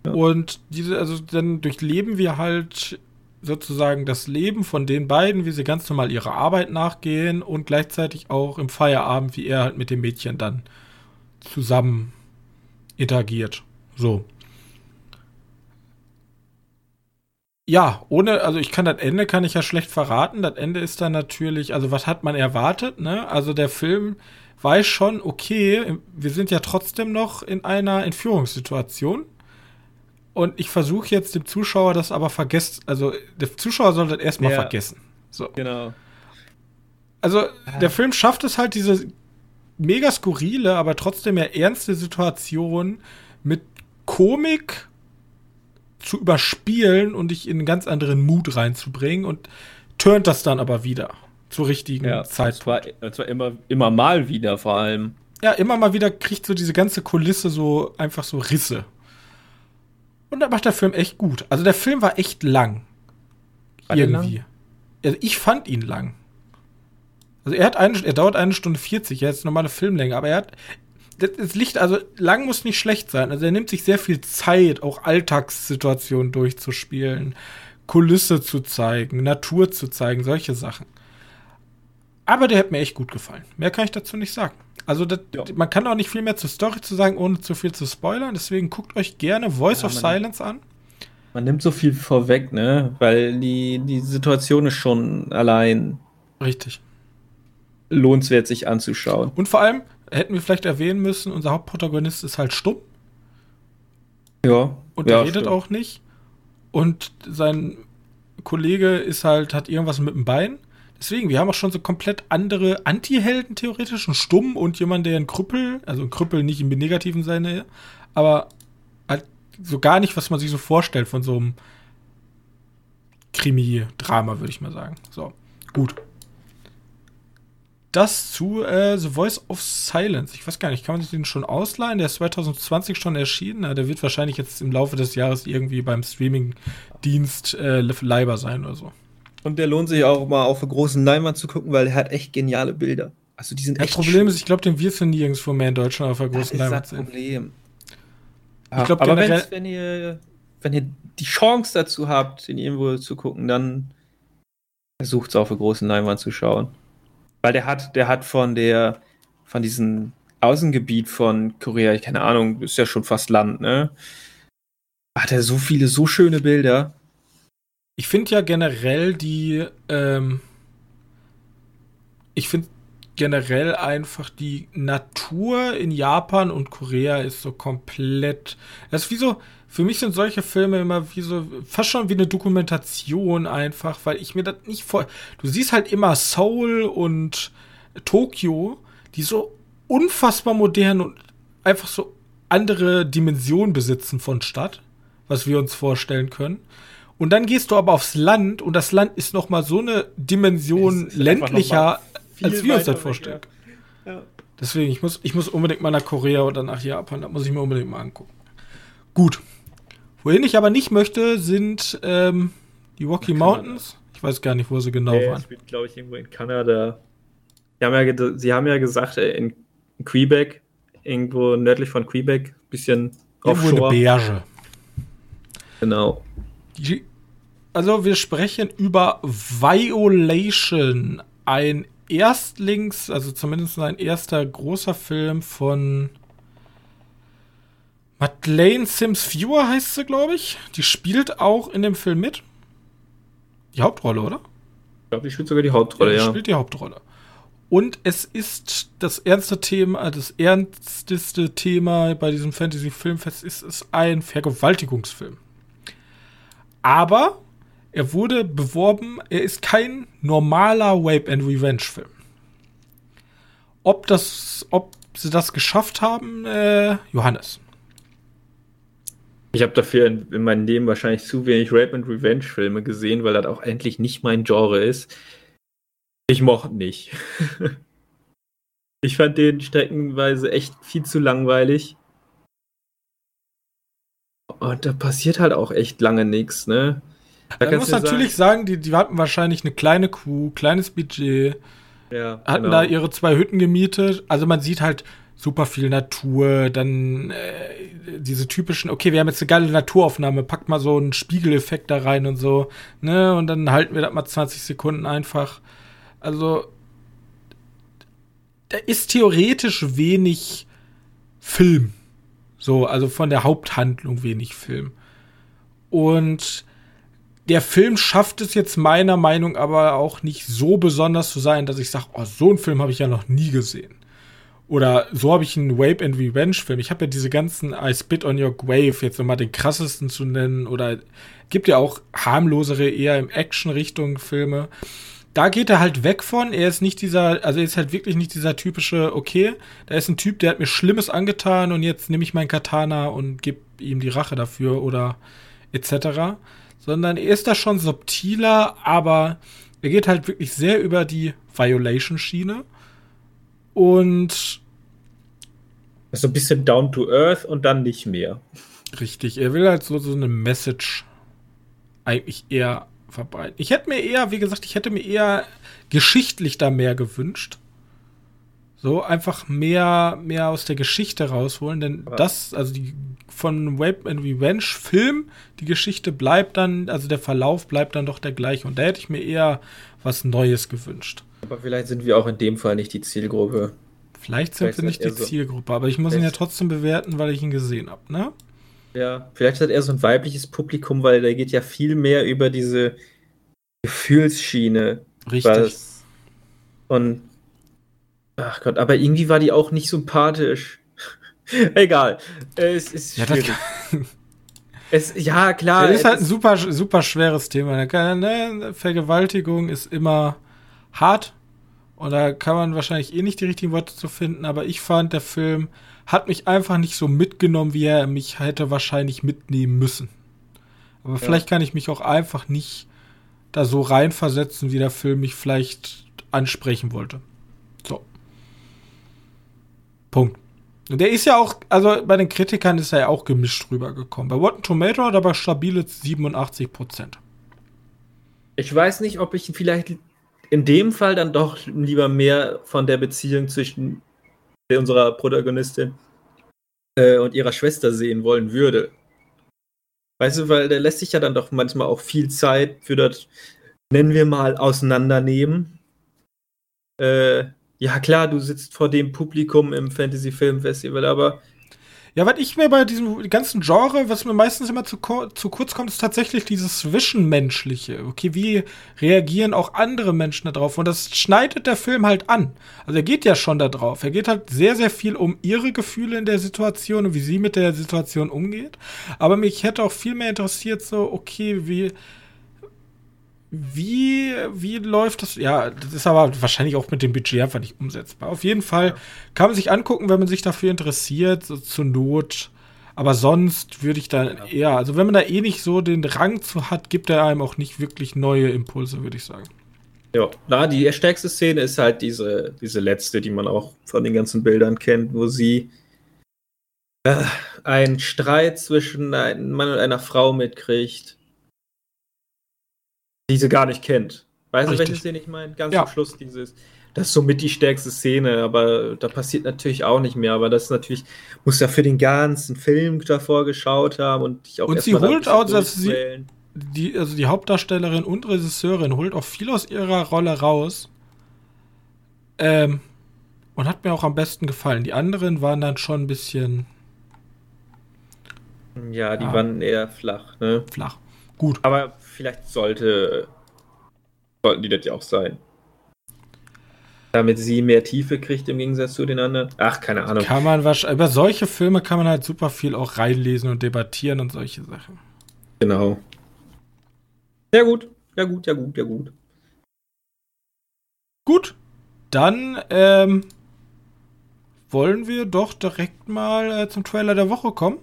Ja. Und diese, also dann durchleben wir halt sozusagen das Leben von den beiden, wie sie ganz normal ihrer Arbeit nachgehen und gleichzeitig auch im Feierabend, wie er halt mit dem Mädchen dann zusammen interagiert. So. ja, ohne, also ich kann das Ende kann ich ja schlecht verraten. Das Ende ist dann natürlich, also was hat man erwartet, ne? Also der Film weiß schon, okay, wir sind ja trotzdem noch in einer Entführungssituation. Und ich versuche jetzt dem Zuschauer das aber vergessen, also der Zuschauer soll das erstmal ja, vergessen. So. Genau. Also der Film schafft es halt, diese mega skurrile, aber trotzdem ja ernste Situation mit Komik zu überspielen und dich in einen ganz anderen Mut reinzubringen und turnt das dann aber wieder zur richtigen ja, Zeit. Zwar, zwar immer, immer mal wieder vor allem. Ja, immer mal wieder kriegt so diese ganze Kulisse so einfach so Risse. Und da macht der Film echt gut. Also der Film war echt lang. War irgendwie. Lang? also ich fand ihn lang. Also er hat eine, er dauert eine Stunde 40, er ist normale Filmlänge, aber er hat, das Licht, also lang muss nicht schlecht sein. Also er nimmt sich sehr viel Zeit, auch Alltagssituationen durchzuspielen, Kulisse zu zeigen, Natur zu zeigen, solche Sachen. Aber der hat mir echt gut gefallen. Mehr kann ich dazu nicht sagen. Also das, ja. man kann auch nicht viel mehr zur Story zu sagen, ohne zu viel zu spoilern. Deswegen guckt euch gerne Voice ja, of Silence an. Man nimmt so viel vorweg, ne? Weil die, die Situation ist schon allein. Richtig. Lohnenswert, sich anzuschauen. Und vor allem, hätten wir vielleicht erwähnen müssen, unser Hauptprotagonist ist halt stumm. Ja. Und er redet stimmt. auch nicht. Und sein Kollege ist halt, hat irgendwas mit dem Bein. Deswegen, wir haben auch schon so komplett andere Anti-Helden theoretisch, ein Stumm und jemand, der ein Krüppel, also ein Krüppel nicht im negativen Sinne, aber halt so gar nicht, was man sich so vorstellt von so einem Krimi-Drama, würde ich mal sagen. So, gut das zu äh, The Voice of Silence. Ich weiß gar nicht, kann man sich den schon ausleihen? Der ist 2020 schon erschienen. Der wird wahrscheinlich jetzt im Laufe des Jahres irgendwie beim Streaming-Dienst äh, leihbar sein oder so. Und der lohnt sich auch mal auf der großen Leinwand zu gucken, weil der hat echt geniale Bilder. Also die sind echt. Das Problem schön. ist, ich glaube, den wirst du nirgendwo mehr in Deutschland auf der großen Leinwand sehen. Das ist das Problem. Ich glaube, aber wenn ihr, wenn ihr die Chance dazu habt, ihn irgendwo zu gucken, dann versucht es auf der großen Leinwand zu schauen. Weil der hat, der hat von der, von diesem Außengebiet von Korea, ich keine Ahnung, ist ja schon fast Land, ne? Hat er so viele, so schöne Bilder. Ich finde ja generell die, ähm, ich finde generell einfach die Natur in Japan und Korea ist so komplett. Das ist wie so, für mich sind solche Filme immer wie so, fast schon wie eine Dokumentation einfach, weil ich mir das nicht vor. Du siehst halt immer Seoul und Tokio, die so unfassbar modern und einfach so andere Dimensionen besitzen von Stadt, was wir uns vorstellen können. Und dann gehst du aber aufs Land und das Land ist noch mal so eine Dimension ländlicher, als wir uns das vorstellen. Ja. Deswegen, ich muss, ich muss unbedingt mal nach Korea oder nach Japan, da muss ich mir unbedingt mal angucken. Gut, Wohin ich aber nicht möchte, sind ähm, die Rocky Mountains. Ich weiß gar nicht, wo sie genau nee, waren. Das glaube ich, irgendwo in Kanada. Sie haben ja, sie haben ja gesagt, äh, in Quebec, irgendwo nördlich von Quebec, bisschen Irgendwo offshore. eine Berge. Genau. Die, also wir sprechen über Violation, ein Erstlings, also zumindest ein erster großer Film von Madeleine Sims Viewer heißt sie, glaube ich. Die spielt auch in dem Film mit. Die Hauptrolle, oder? Ich glaube, die spielt sogar die Hauptrolle, ja. Die ja. spielt die Hauptrolle. Und es ist das ernste Thema, das ernsteste Thema bei diesem Fantasy-Filmfest ist es ein Vergewaltigungsfilm. Aber er wurde beworben, er ist kein normaler Rape and Revenge-Film. Ob das, ob sie das geschafft haben, äh, Johannes. Ich habe dafür in, in, meinem Leben wahrscheinlich zu wenig Rape and Revenge Filme gesehen, weil das auch endlich nicht mein Genre ist. Ich mochte nicht. ich fand den streckenweise echt viel zu langweilig. Und da passiert halt auch echt lange nichts, ne? Man muss natürlich sagen, sagen, die, die hatten wahrscheinlich eine kleine Crew, kleines Budget, ja, hatten genau. da ihre zwei Hütten gemietet. Also man sieht halt super viel Natur, dann äh, diese typischen, okay, wir haben jetzt eine geile Naturaufnahme, packt mal so einen Spiegeleffekt da rein und so, ne, und dann halten wir das mal 20 Sekunden einfach. Also, da ist theoretisch wenig Film. So, also von der Haupthandlung wenig Film. Und der Film schafft es jetzt meiner Meinung aber auch nicht so besonders zu sein, dass ich sage, oh, so einen Film habe ich ja noch nie gesehen. Oder so habe ich einen Rape and Revenge Film. Ich habe ja diese ganzen I Spit on Your Grave, jetzt nochmal den krassesten zu nennen. Oder gibt ja auch harmlosere, eher im Action-Richtung Filme. Da geht er halt weg von. Er ist nicht dieser, also er ist halt wirklich nicht dieser typische, okay, da ist ein Typ, der hat mir Schlimmes angetan und jetzt nehme ich meinen Katana und gebe ihm die Rache dafür oder etc. Sondern er ist da schon subtiler, aber er geht halt wirklich sehr über die Violation-Schiene. Und so ein bisschen down to earth und dann nicht mehr. Richtig, er will halt so, so eine Message eigentlich eher verbreiten. Ich hätte mir eher, wie gesagt, ich hätte mir eher geschichtlich da mehr gewünscht. So einfach mehr, mehr aus der Geschichte rausholen, denn Aber das, also die von Rape and Revenge Film, die Geschichte bleibt dann, also der Verlauf bleibt dann doch der gleiche. Und da hätte ich mir eher was Neues gewünscht. Aber vielleicht sind wir auch in dem Fall nicht die Zielgruppe. Vielleicht sind vielleicht wir nicht die so Zielgruppe, aber ich muss ihn ja trotzdem bewerten, weil ich ihn gesehen habe, ne? Ja, vielleicht hat er so ein weibliches Publikum, weil der geht ja viel mehr über diese Gefühlsschiene. Richtig. Und ach Gott, aber irgendwie war die auch nicht sympathisch. Egal. Es ist ja, schwierig. Es, ja, klar. Das ist halt ein super, super schweres Thema. Ne? Vergewaltigung ist immer hart. Und da kann man wahrscheinlich eh nicht die richtigen Worte zu finden. Aber ich fand, der Film hat mich einfach nicht so mitgenommen, wie er mich hätte wahrscheinlich mitnehmen müssen. Aber ja. vielleicht kann ich mich auch einfach nicht da so reinversetzen, wie der Film mich vielleicht ansprechen wollte. Punkt. Und der ist ja auch, also bei den Kritikern ist er ja auch gemischt rübergekommen. Bei Rotten Tomato hat er aber stabile 87 Prozent. Ich weiß nicht, ob ich vielleicht in dem Fall dann doch lieber mehr von der Beziehung zwischen unserer Protagonistin äh, und ihrer Schwester sehen wollen würde. Weißt du, weil der lässt sich ja dann doch manchmal auch viel Zeit für das, nennen wir mal, auseinandernehmen. Äh, ja, klar, du sitzt vor dem Publikum im Fantasy Film Festival, aber ja, was ich mir bei diesem ganzen Genre, was mir meistens immer zu, zu kurz kommt, ist tatsächlich dieses Zwischenmenschliche. Okay, wie reagieren auch andere Menschen darauf? Und das schneidet der Film halt an. Also er geht ja schon da drauf. Er geht halt sehr, sehr viel um ihre Gefühle in der Situation und wie sie mit der Situation umgeht. Aber mich hätte auch viel mehr interessiert, so, okay, wie, wie, wie läuft das? Ja, das ist aber wahrscheinlich auch mit dem Budget einfach nicht umsetzbar. Auf jeden Fall kann man sich angucken, wenn man sich dafür interessiert, so zur Not. Aber sonst würde ich da ja. eher, also wenn man da eh nicht so den Rang zu hat, gibt er einem auch nicht wirklich neue Impulse, würde ich sagen. Ja, na, die stärkste Szene ist halt diese, diese letzte, die man auch von den ganzen Bildern kennt, wo sie äh, einen Streit zwischen einem Mann und einer Frau mitkriegt die sie gar nicht kennt. Weißt Richtig. du, welche Szene ich meine? Ganz ja. zum Schluss dieses. Das ist somit die stärkste Szene, aber da passiert natürlich auch nicht mehr. Aber das ist natürlich, muss ja für den ganzen Film davor geschaut haben und ich auch Und sie holt auch, dass sie, die, also die Hauptdarstellerin und Regisseurin holt auch viel aus ihrer Rolle raus. Ähm, und hat mir auch am besten gefallen. Die anderen waren dann schon ein bisschen. Ja, die ja, waren eher flach, ne? Flach. Gut. Aber vielleicht sollte, sollten die das ja auch sein. Damit sie mehr Tiefe kriegt im Gegensatz zu den anderen. Ach, keine Ahnung. Kann man wahrscheinlich, über solche Filme kann man halt super viel auch reinlesen und debattieren und solche Sachen. Genau. Ja gut, ja gut, ja gut, ja gut. Gut, dann ähm, wollen wir doch direkt mal äh, zum Trailer der Woche kommen.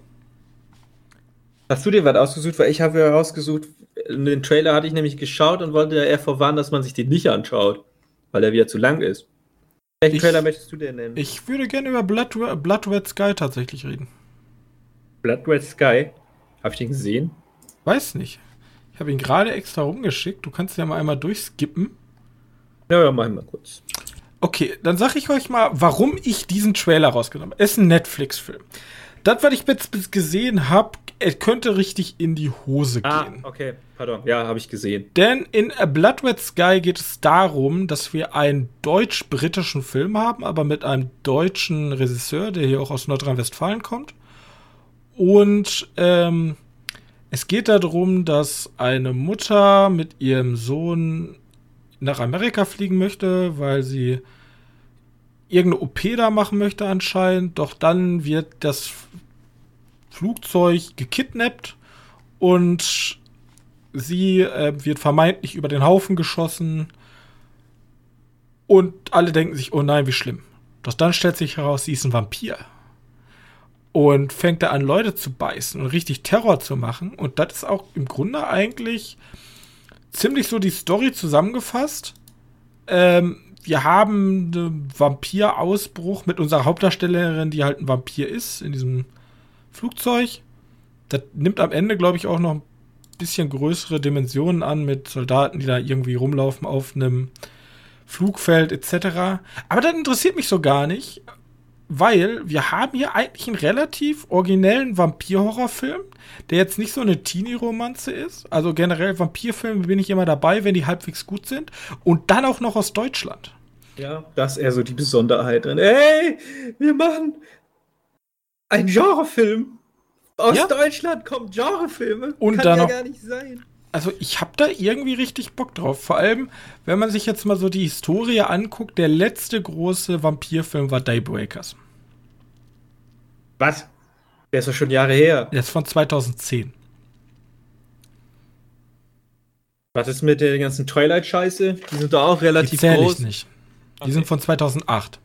Hast du dir was ausgesucht? Weil ich habe herausgesucht, den Trailer hatte ich nämlich geschaut und wollte ja eher vorwarnen, dass man sich den nicht anschaut, weil er wieder zu lang ist. Welchen ich, Trailer möchtest du denn nennen? Ich würde gerne über Blood, Blood Red Sky tatsächlich reden. Blood Red Sky? Habe ich den gesehen? Weiß nicht. Ich habe ihn gerade extra rumgeschickt. Du kannst ja mal einmal durchskippen. Ja, ja, mach ich mal kurz. Okay, dann sage ich euch mal, warum ich diesen Trailer rausgenommen habe. Es ist ein Netflix-Film. Das, was ich jetzt gesehen habe, es könnte richtig in die Hose ah, gehen. okay, pardon. Ja, habe ich gesehen. Denn in A Blood Red Sky geht es darum, dass wir einen deutsch-britischen Film haben, aber mit einem deutschen Regisseur, der hier auch aus Nordrhein-Westfalen kommt. Und ähm, es geht darum, dass eine Mutter mit ihrem Sohn nach Amerika fliegen möchte, weil sie irgendeine OP da machen möchte anscheinend. Doch dann wird das Flugzeug gekidnappt und sie äh, wird vermeintlich über den Haufen geschossen. Und alle denken sich, oh nein, wie schlimm. Doch dann stellt sich heraus, sie ist ein Vampir. Und fängt da an, Leute zu beißen und richtig Terror zu machen. Und das ist auch im Grunde eigentlich ziemlich so die Story zusammengefasst. Ähm, wir haben einen Vampirausbruch mit unserer Hauptdarstellerin, die halt ein Vampir ist, in diesem Flugzeug. Das nimmt am Ende, glaube ich, auch noch ein bisschen größere Dimensionen an mit Soldaten, die da irgendwie rumlaufen auf einem Flugfeld etc. Aber das interessiert mich so gar nicht, weil wir haben hier eigentlich einen relativ originellen Vampir-Horrorfilm, der jetzt nicht so eine Teenie-Romanze ist. Also generell Vampirfilme bin ich immer dabei, wenn die halbwegs gut sind. Und dann auch noch aus Deutschland. Ja, das ist eher so die Besonderheit drin. Ey, wir machen einen Genrefilm. Aus ja? Deutschland kommen Genrefilme. Und Kann dann ja noch, gar nicht sein. Also ich habe da irgendwie richtig Bock drauf. Vor allem, wenn man sich jetzt mal so die Historie anguckt, der letzte große Vampirfilm war Daybreakers. Was? Der ist doch schon Jahre her. Der ist von 2010. Was ist mit der ganzen Twilight-Scheiße? Die sind doch auch relativ die groß. Ich nicht. Die okay. sind von 2008.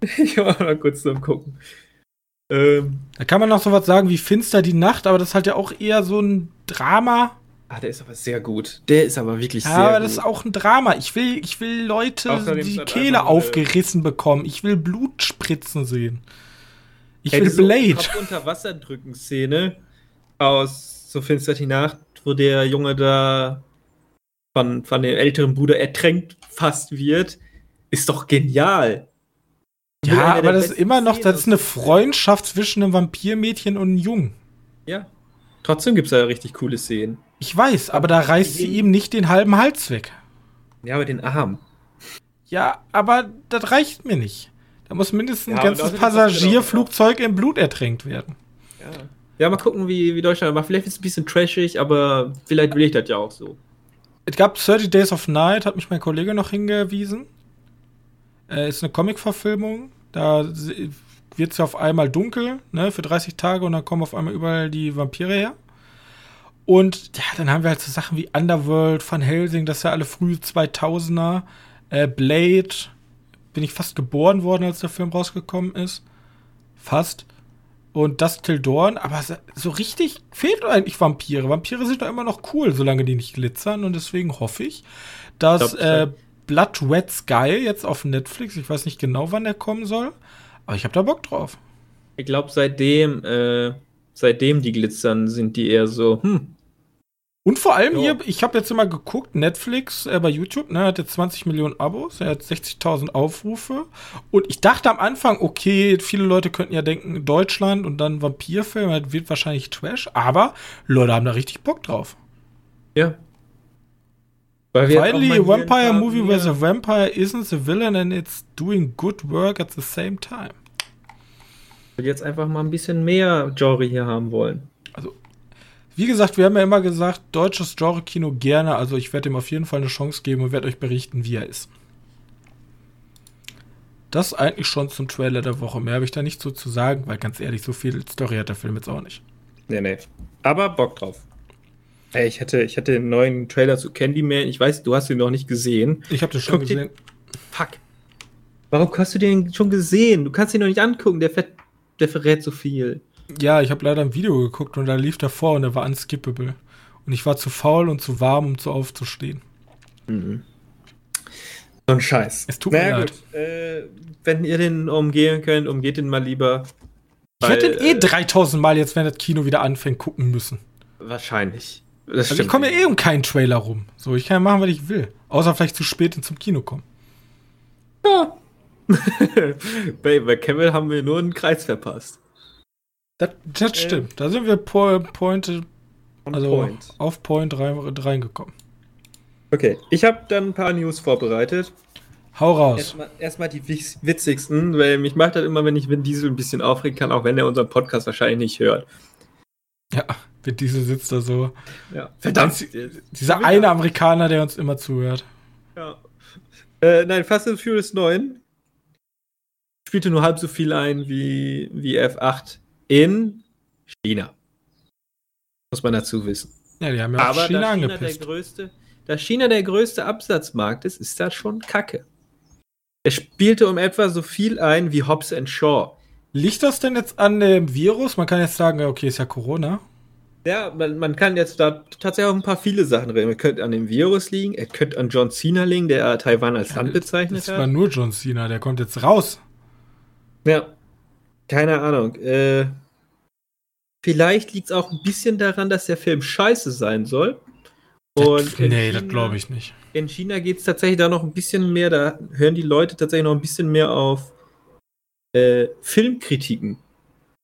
ich war mal kurz zum Gucken. Ähm, da kann man noch so was sagen wie Finster die Nacht, aber das ist halt ja auch eher so ein Drama. Ah, der ist aber sehr gut. Der ist aber wirklich ja, sehr gut. aber das ist auch ein Drama. Ich will, ich will Leute die Kehle äh, aufgerissen bekommen. Ich will Blut spritzen sehen. Ich will Blade. So unter Wasser drücken Szene aus So finster die Nacht, wo der Junge da von, von dem älteren Bruder ertränkt fast wird, ist doch genial. Ja, aber das ist immer noch, das ist eine Freundschaft zwischen einem Vampirmädchen und einem Jungen. Ja. Trotzdem gibt es da richtig coole Szenen. Ich weiß, aber da reißt sie ihm nicht den halben Hals weg. Ja, aber den Arm. Ja, aber das reicht mir nicht. Da muss mindestens ja, ein ganzes Passagierflugzeug im Blut ertränkt werden. Ja. ja, mal gucken, wie, wie Deutschland macht. Vielleicht ist es ein bisschen trashig, aber vielleicht will ich das ja auch so. Es gab 30 Days of Night, hat mich mein Kollege noch hingewiesen. Äh, ist eine Comic-Verfilmung. Da wird es ja auf einmal dunkel, ne, für 30 Tage und dann kommen auf einmal überall die Vampire her. Und ja, dann haben wir halt so Sachen wie Underworld, Van Helsing, das ist ja alle frühe 2000er. Äh, Blade, bin ich fast geboren worden, als der Film rausgekommen ist. Fast. Und das Till Dawn, aber so richtig fehlt eigentlich Vampire. Vampire sind doch immer noch cool, solange die nicht glitzern. Und deswegen hoffe ich, dass äh, Blood Red Sky jetzt auf Netflix, ich weiß nicht genau, wann der kommen soll, aber ich habe da Bock drauf. Ich glaube, seitdem, äh, seitdem die glitzern, sind die eher so, hm. Und vor allem jo. hier, ich habe jetzt immer geguckt, Netflix äh, bei YouTube, ne, hat jetzt 20 Millionen Abos, er hat 60.000 Aufrufe. Und ich dachte am Anfang, okay, viele Leute könnten ja denken, Deutschland und dann Vampirfilm, das wird wahrscheinlich Trash, aber Leute haben da richtig Bock drauf. Ja. Finally, a vampire movie where the vampire isn't the villain and it's doing good work at the same time jetzt einfach mal ein bisschen mehr Genre hier haben wollen. Also, wie gesagt, wir haben ja immer gesagt, deutsches Genre-Kino gerne. Also, ich werde ihm auf jeden Fall eine Chance geben und werde euch berichten, wie er ist. Das eigentlich schon zum Trailer der Woche. Mehr habe ich da nicht so zu sagen, weil ganz ehrlich, so viel Story hat der Film jetzt auch nicht. Nee, nee. Aber Bock drauf. Ey, ich hatte, ich hatte den neuen Trailer zu Candyman. Ich weiß, du hast ihn noch nicht gesehen. Ich habe den schon Guck gesehen. Den, fuck. Warum hast du den schon gesehen? Du kannst ihn noch nicht angucken. Der fährt der verrät so viel. Ja, ich habe leider ein Video geguckt und da lief davor und er war unskippable. Und ich war zu faul und zu warm, um zu aufzustehen. Mhm. So ein Scheiß. Es tut naja, mir leid. Gut. Äh, wenn ihr den umgehen könnt, umgeht den mal lieber. Ich hätte den eh 3000 Mal jetzt, wenn das Kino wieder anfängt, gucken müssen. Wahrscheinlich. also ich komme ja eh um keinen Trailer rum. So, ich kann ja machen, was ich will. Außer vielleicht zu spät zum Kino kommen. Ja, bei, bei Kevin haben wir nur einen Kreis verpasst. Das, das äh, stimmt. Da sind wir po point, also point. auf Point rein, reingekommen. Okay, ich habe dann ein paar News vorbereitet. Hau raus. Erstmal, erstmal die witzigsten, weil mich macht das immer, wenn ich Vin Diesel ein bisschen aufregen kann, auch wenn er unseren Podcast wahrscheinlich nicht hört. Ja, Vin Diesel sitzt da so. Ja. Verdammt, dieser eine Amerikaner, der uns immer zuhört. Ja. Äh, nein, Fast and Furious 9 spielte nur halb so viel ein wie, wie F8 in China. Muss man dazu wissen. Ja, die haben ja Aber China da China der größte, da China der größte Absatzmarkt ist, ist das schon Kacke. Er spielte um etwa so viel ein wie Hobbs Shaw. Liegt das denn jetzt an dem Virus? Man kann jetzt sagen, okay, ist ja Corona. Ja, man, man kann jetzt da tatsächlich auch ein paar viele Sachen reden. Er könnte an dem Virus liegen, er könnte an John Cena liegen, der Taiwan als Land bezeichnet hat. Das war nur John Cena, der kommt jetzt raus. Ja. Keine Ahnung. Äh, Vielleicht liegt es auch ein bisschen daran, dass der Film scheiße sein soll. Und nee, China, das glaube ich nicht. In China geht es tatsächlich da noch ein bisschen mehr, da hören die Leute tatsächlich noch ein bisschen mehr auf äh, Filmkritiken.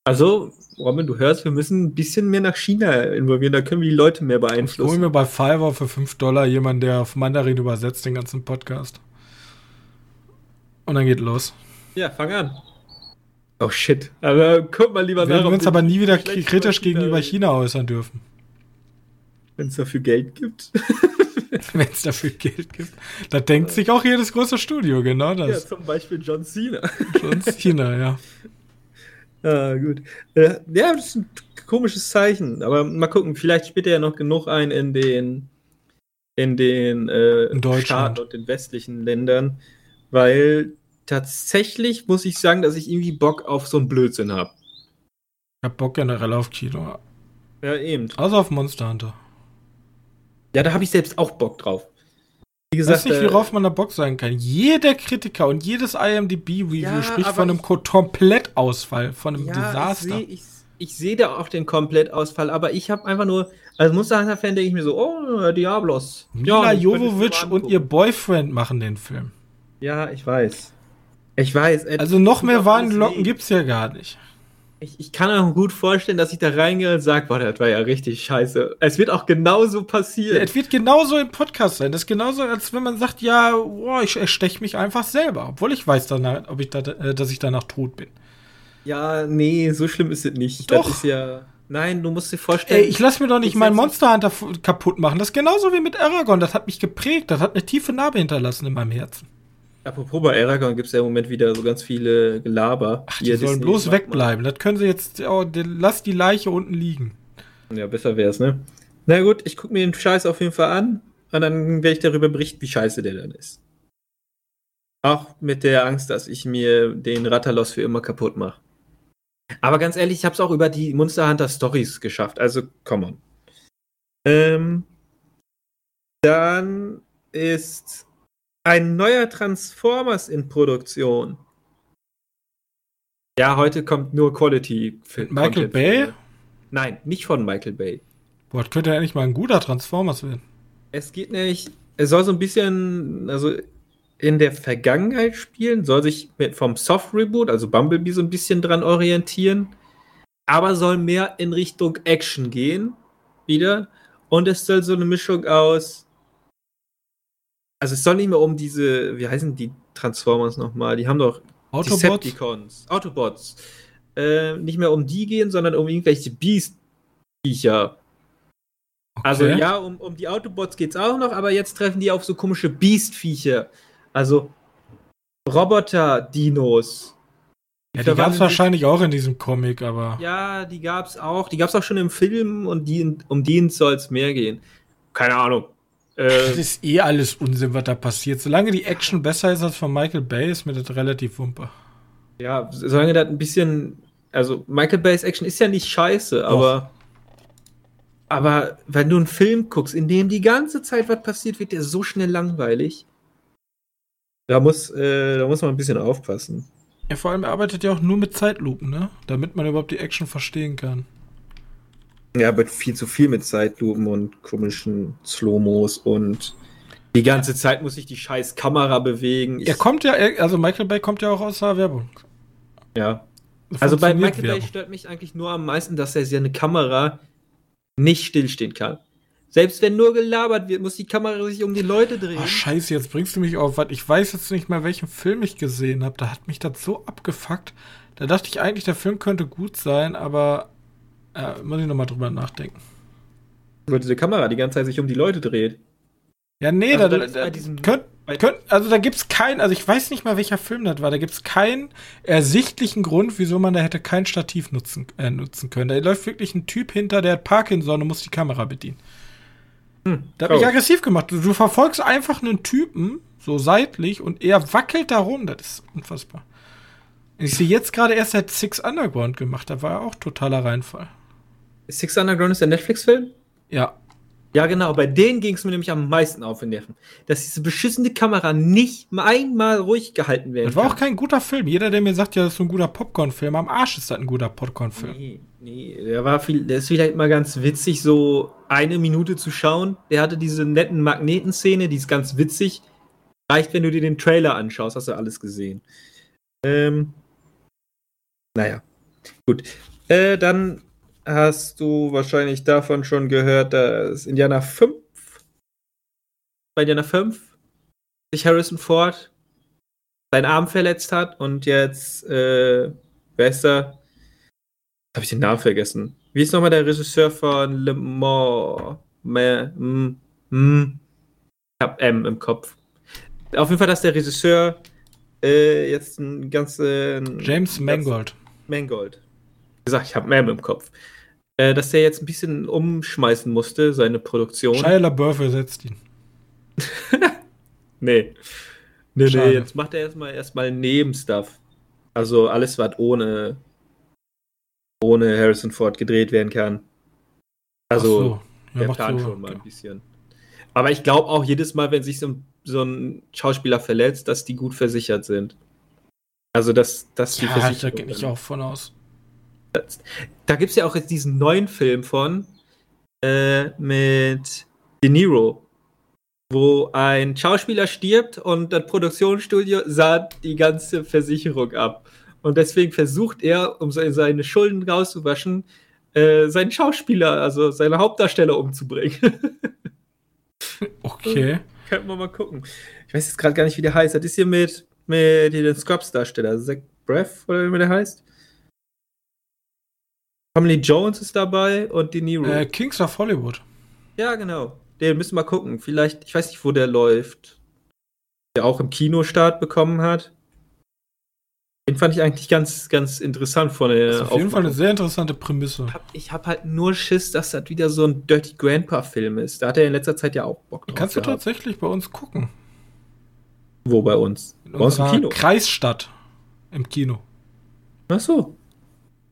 Also, Robin, du hörst, wir müssen ein bisschen mehr nach China involvieren, da können wir die Leute mehr beeinflussen. Ich hole mir bei Fiverr für 5 Dollar jemanden, der auf Mandarin übersetzt den ganzen Podcast. Und dann geht los. Ja, fang an. Oh shit. Aber guck mal lieber nach. Wir werden uns aber nie wieder kritisch gegenüber China äußern dürfen. Wenn es dafür Geld gibt. Wenn es dafür Geld gibt. Da denkt sich auch jedes große Studio, genau das. Ja, zum Beispiel John Cena. John Cena, ja. Ah, gut. Ja, das ist ein komisches Zeichen. Aber mal gucken, vielleicht spielt er ja noch genug ein in den, in den äh, in Staaten und den westlichen Ländern, weil tatsächlich muss ich sagen, dass ich irgendwie Bock auf so einen Blödsinn habe. Ich hab Bock generell auf Kino. Ja, eben. Also auf Monster Hunter. Ja, da habe ich selbst auch Bock drauf. Wie gesagt, ich weiß nicht, worauf äh, man da Bock sein kann. Jeder Kritiker und jedes IMDb-Review ja, spricht von einem Komplettausfall, von einem ja, Desaster. Ich sehe seh da auch den Komplettausfall, aber ich habe einfach nur, als Monster Hunter-Fan denke ich mir so, oh, Diablos. Mila ja, Jovovich und ihr Boyfriend machen den Film. Ja, ich weiß. Ich weiß. Also noch mehr Warnlocken gibt's ja gar nicht. Ich, ich kann mir gut vorstellen, dass ich da reingehe und sage, boah, das war ja richtig scheiße. Es wird auch genauso passieren. Ja, es wird genauso im Podcast sein. Das ist genauso, als wenn man sagt, ja, boah, ich ersteche mich einfach selber. Obwohl ich weiß, danach, ob ich da, äh, dass ich danach tot bin. Ja, nee, so schlimm ist es nicht. Doch. Das ist ja. Nein, du musst dir vorstellen. Ey, ich lass mir doch nicht meinen Monster Hunter kaputt machen. Das ist genauso wie mit Aragorn. Das hat mich geprägt. Das hat eine tiefe Narbe hinterlassen in meinem Herzen. Apropos bei Aragorn gibt es ja im Moment wieder so ganz viele Gelaber. Ach, die sollen bloß wegbleiben. Das können sie jetzt. Oh, lass die Leiche unten liegen. Ja, besser wär's, ne? Na gut, ich gucke mir den Scheiß auf jeden Fall an und dann werde ich darüber berichten, wie scheiße der dann ist. Auch mit der Angst, dass ich mir den Rattalos für immer kaputt mache. Aber ganz ehrlich, ich habe es auch über die Monster Hunter Stories geschafft. Also, come on. Ähm, dann ist ein neuer Transformers in Produktion. Ja, heute kommt nur Quality. Michael Bay? Nein, nicht von Michael Bay. Boah, das könnte ja eigentlich mal ein guter Transformers werden. Es geht nämlich, es soll so ein bisschen, also in der Vergangenheit spielen, soll sich mit, vom Soft Reboot, also Bumblebee, so ein bisschen dran orientieren, aber soll mehr in Richtung Action gehen, wieder. Und es soll so eine Mischung aus also es soll nicht mehr um diese, wie heißen die Transformers nochmal? Die haben doch Autobots? Decepticons, Autobots. Äh, nicht mehr um die gehen, sondern um irgendwelche Beast-Viecher. Okay. Also ja, um, um die Autobots geht es auch noch, aber jetzt treffen die auf so komische Beast-Viecher. Also Roboter-Dinos. Ja, die gab es wahrscheinlich auch in diesem Comic, aber. Ja, die gab es auch. Die gab es auch schon im Film und die, um die soll es mehr gehen. Keine Ahnung. Äh, das ist eh alles Unsinn, was da passiert. Solange die Action besser ist als von Michael Bay, ist mir das relativ wumpe. Ja, solange das ein bisschen. Also, Michael Bays Action ist ja nicht scheiße, aber. Aber wenn du einen Film guckst, in dem die ganze Zeit was passiert, wird der so schnell langweilig. Da muss, äh, da muss man ein bisschen aufpassen. Ja, vor allem arbeitet ja auch nur mit Zeitlupen, ne? Damit man überhaupt die Action verstehen kann. Ja, aber viel zu viel mit Zeitlupen und komischen Slow-Mos und die ganze Zeit muss sich die scheiß Kamera bewegen. er kommt ja, also Michael Bay kommt ja auch aus der Werbung. Ja. Also bei Michael Werbung. Bay stört mich eigentlich nur am meisten, dass er seine Kamera nicht stillstehen kann. Selbst wenn nur gelabert wird, muss die Kamera sich um die Leute drehen. Ach, scheiße, jetzt bringst du mich auf, was ich weiß jetzt nicht mehr, welchen Film ich gesehen habe. Da hat mich das so abgefuckt. Da dachte ich eigentlich, der Film könnte gut sein, aber ja, muss ich nochmal drüber nachdenken. Weil diese Kamera die ganze Zeit sich um die Leute dreht. Ja, nee, also da, da, könnt, könnt, also da gibt's keinen, also ich weiß nicht mal, welcher Film das war, da gibt's keinen ersichtlichen Grund, wieso man da hätte kein Stativ nutzen, äh, nutzen können. Da läuft wirklich ein Typ hinter, der hat Parkinson und muss die Kamera bedienen. Hm, da hat mich aggressiv gemacht. Du, du, verfolgst einfach einen Typen, so seitlich, und er wackelt da rum. Das ist unfassbar. Ich sehe jetzt gerade erst seit Six Underground gemacht, da war er auch totaler Reinfall. Six Underground ist der Netflix-Film? Ja. Ja, genau, bei denen ging es mir nämlich am meisten auf den Nerven. Dass diese beschissene Kamera nicht einmal ruhig gehalten werden Das war auch kein guter Film. Jeder, der mir sagt, ja, das ist so ein guter Popcorn-Film, am Arsch ist das ein guter Popcorn-Film. Nee, nee, der war viel, der ist vielleicht mal ganz witzig, so eine Minute zu schauen. Der hatte diese netten Magnetenszene, die ist ganz witzig. Reicht, wenn du dir den Trailer anschaust, hast du alles gesehen. Ähm, naja, gut. Äh, dann hast du wahrscheinlich davon schon gehört, dass Indiana 5 bei Indiana 5 sich Harrison Ford seinen Arm verletzt hat und jetzt, äh, wer ist da? Habe ich den Namen vergessen. Wie ist nochmal der Regisseur von Le Mans? M, M, ich hab M im Kopf. Auf jeden Fall, dass der Regisseur äh, jetzt ein ganzen. James Mangold. Mangold. Wie gesagt, ich habe M im Kopf äh, dass der jetzt ein bisschen umschmeißen musste, seine Produktion. Shia LaBeouf ersetzt ihn. nee. Nee, Schade. nee, jetzt macht er erstmal erstmal Nebenstuff. Also alles, was ohne, ohne Harrison Ford gedreht werden kann. Also so. ja, der Plan so. schon mal ein bisschen. Aber ich glaube auch jedes Mal, wenn sich so ein, so ein, Schauspieler verletzt, dass die gut versichert sind. Also dass, dass die ja, Versicherung. Da gehe ich auch von aus. Da gibt es ja auch jetzt diesen neuen Film von äh, mit De Niro, wo ein Schauspieler stirbt und das Produktionsstudio sah die ganze Versicherung ab. Und deswegen versucht er, um seine Schulden rauszuwaschen, äh, seinen Schauspieler, also seine Hauptdarsteller umzubringen. okay. Könnten wir mal gucken. Ich weiß jetzt gerade gar nicht, wie der heißt. Das ist hier mit, mit den Scrubs-Darsteller, Zach Breath oder wie der heißt. Tommy Jones ist dabei und De Niro. Äh, Kings of Hollywood. Ja, genau. Den müssen wir mal gucken. Vielleicht, ich weiß nicht, wo der läuft. Der auch im Kinostart bekommen hat. Den fand ich eigentlich ganz, ganz interessant von der. Das ist auf jeden Fall eine sehr interessante Prämisse. Ich habe hab halt nur Schiss, dass das wieder so ein Dirty Grandpa-Film ist. Da hat er in letzter Zeit ja auch Bock drauf. Kannst du gehabt. tatsächlich bei uns gucken? Wo bei uns? In bei uns im Kino. Kreisstadt im Kino. Ach so.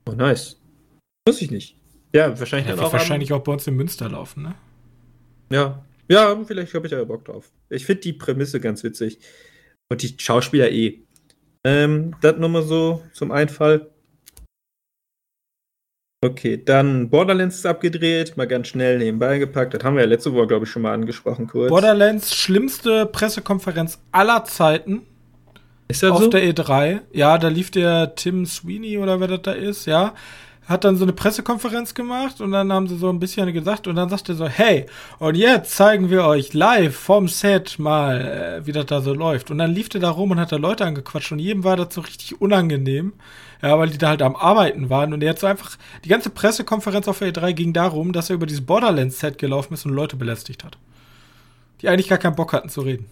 Oh, nice. Muss ich nicht. Ja, wahrscheinlich ja, auch. wahrscheinlich auch bei uns in Münster laufen, ne? Ja. Ja, vielleicht habe ich ja Bock drauf. Ich finde die Prämisse ganz witzig. Und die Schauspieler eh. Ähm, das nochmal so zum Einfall. Okay, dann Borderlands ist abgedreht, mal ganz schnell nebenbei gepackt. Das haben wir ja letzte Woche, glaube ich, schon mal angesprochen kurz. Borderlands schlimmste Pressekonferenz aller Zeiten. Ist das auf so? der E3. Ja, da lief der Tim Sweeney oder wer das da ist, ja hat dann so eine Pressekonferenz gemacht und dann haben sie so ein bisschen gesagt und dann sagte er so, hey, und jetzt zeigen wir euch live vom Set mal, äh, wie das da so läuft. Und dann lief der da rum und hat da Leute angequatscht und jedem war das so richtig unangenehm, ja, weil die da halt am Arbeiten waren und er hat so einfach, die ganze Pressekonferenz auf der E3 ging darum, dass er über dieses Borderlands-Set gelaufen ist und Leute belästigt hat. Die eigentlich gar keinen Bock hatten zu reden.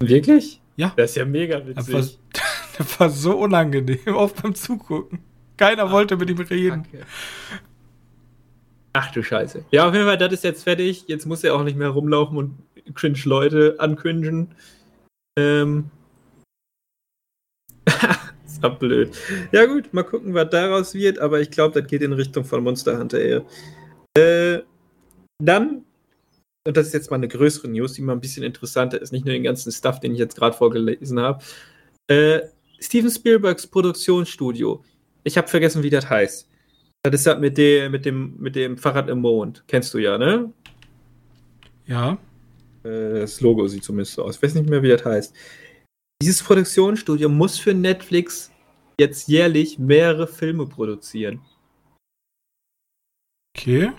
Wirklich? Ja. Das ist ja mega witzig. Das war, das war so unangenehm, auch beim Zugucken. Keiner Ach, wollte mit ihm reden. Kacke. Ach du Scheiße. Ja, auf jeden Fall, das ist jetzt fertig. Jetzt muss er auch nicht mehr rumlaufen und cringe Leute ancringen. Ähm. ist auch blöd. Ja, gut, mal gucken, was daraus wird, aber ich glaube, das geht in Richtung von Monster Hunter eher. Äh, dann, und das ist jetzt mal eine größere News, die mal ein bisschen interessanter ist, nicht nur den ganzen Stuff, den ich jetzt gerade vorgelesen habe. Äh, Steven Spielbergs Produktionsstudio ich habe vergessen, wie das heißt. Das ist halt mit dem, mit dem, mit dem Fahrrad im Mond. Kennst du ja, ne? Ja. Äh, das Logo sieht zumindest so aus. Ich weiß nicht mehr, wie das heißt. Dieses Produktionsstudio muss für Netflix jetzt jährlich mehrere Filme produzieren. Okay.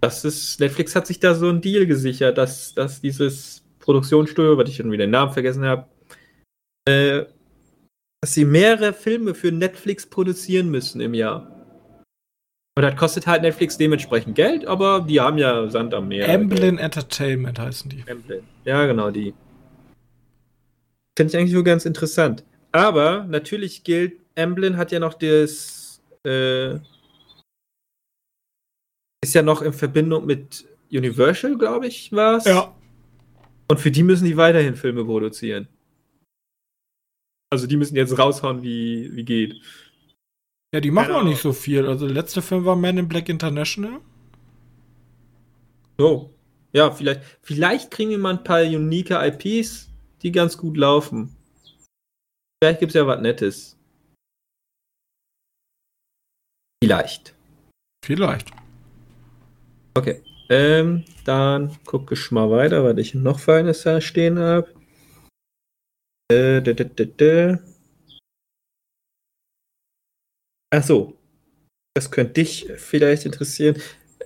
Das ist, Netflix hat sich da so einen Deal gesichert, dass, dass dieses Produktionsstudio, was ich schon wieder den Namen vergessen habe, äh, dass sie mehrere Filme für Netflix produzieren müssen im Jahr. Und das kostet halt Netflix dementsprechend Geld, aber die haben ja Sand am Meer. Emblem Entertainment heißen die. Emblem. Ja, genau, die. Finde ich eigentlich nur ganz interessant. Aber natürlich gilt, Emblem hat ja noch das, äh, ist ja noch in Verbindung mit Universal, glaube ich, war es. Ja. Und für die müssen die weiterhin Filme produzieren. Also die müssen jetzt raushauen, wie, wie geht. Ja, die machen auch nicht so viel. Also der letzte Film war Man in Black International. Oh. Ja, vielleicht, vielleicht kriegen wir mal ein paar unique IPs, die ganz gut laufen. Vielleicht gibt es ja was Nettes. Vielleicht. Vielleicht. Okay. Ähm, dann gucke ich mal weiter, was ich noch Feines da stehen habe. Äh. Ach so. Das könnte dich vielleicht interessieren.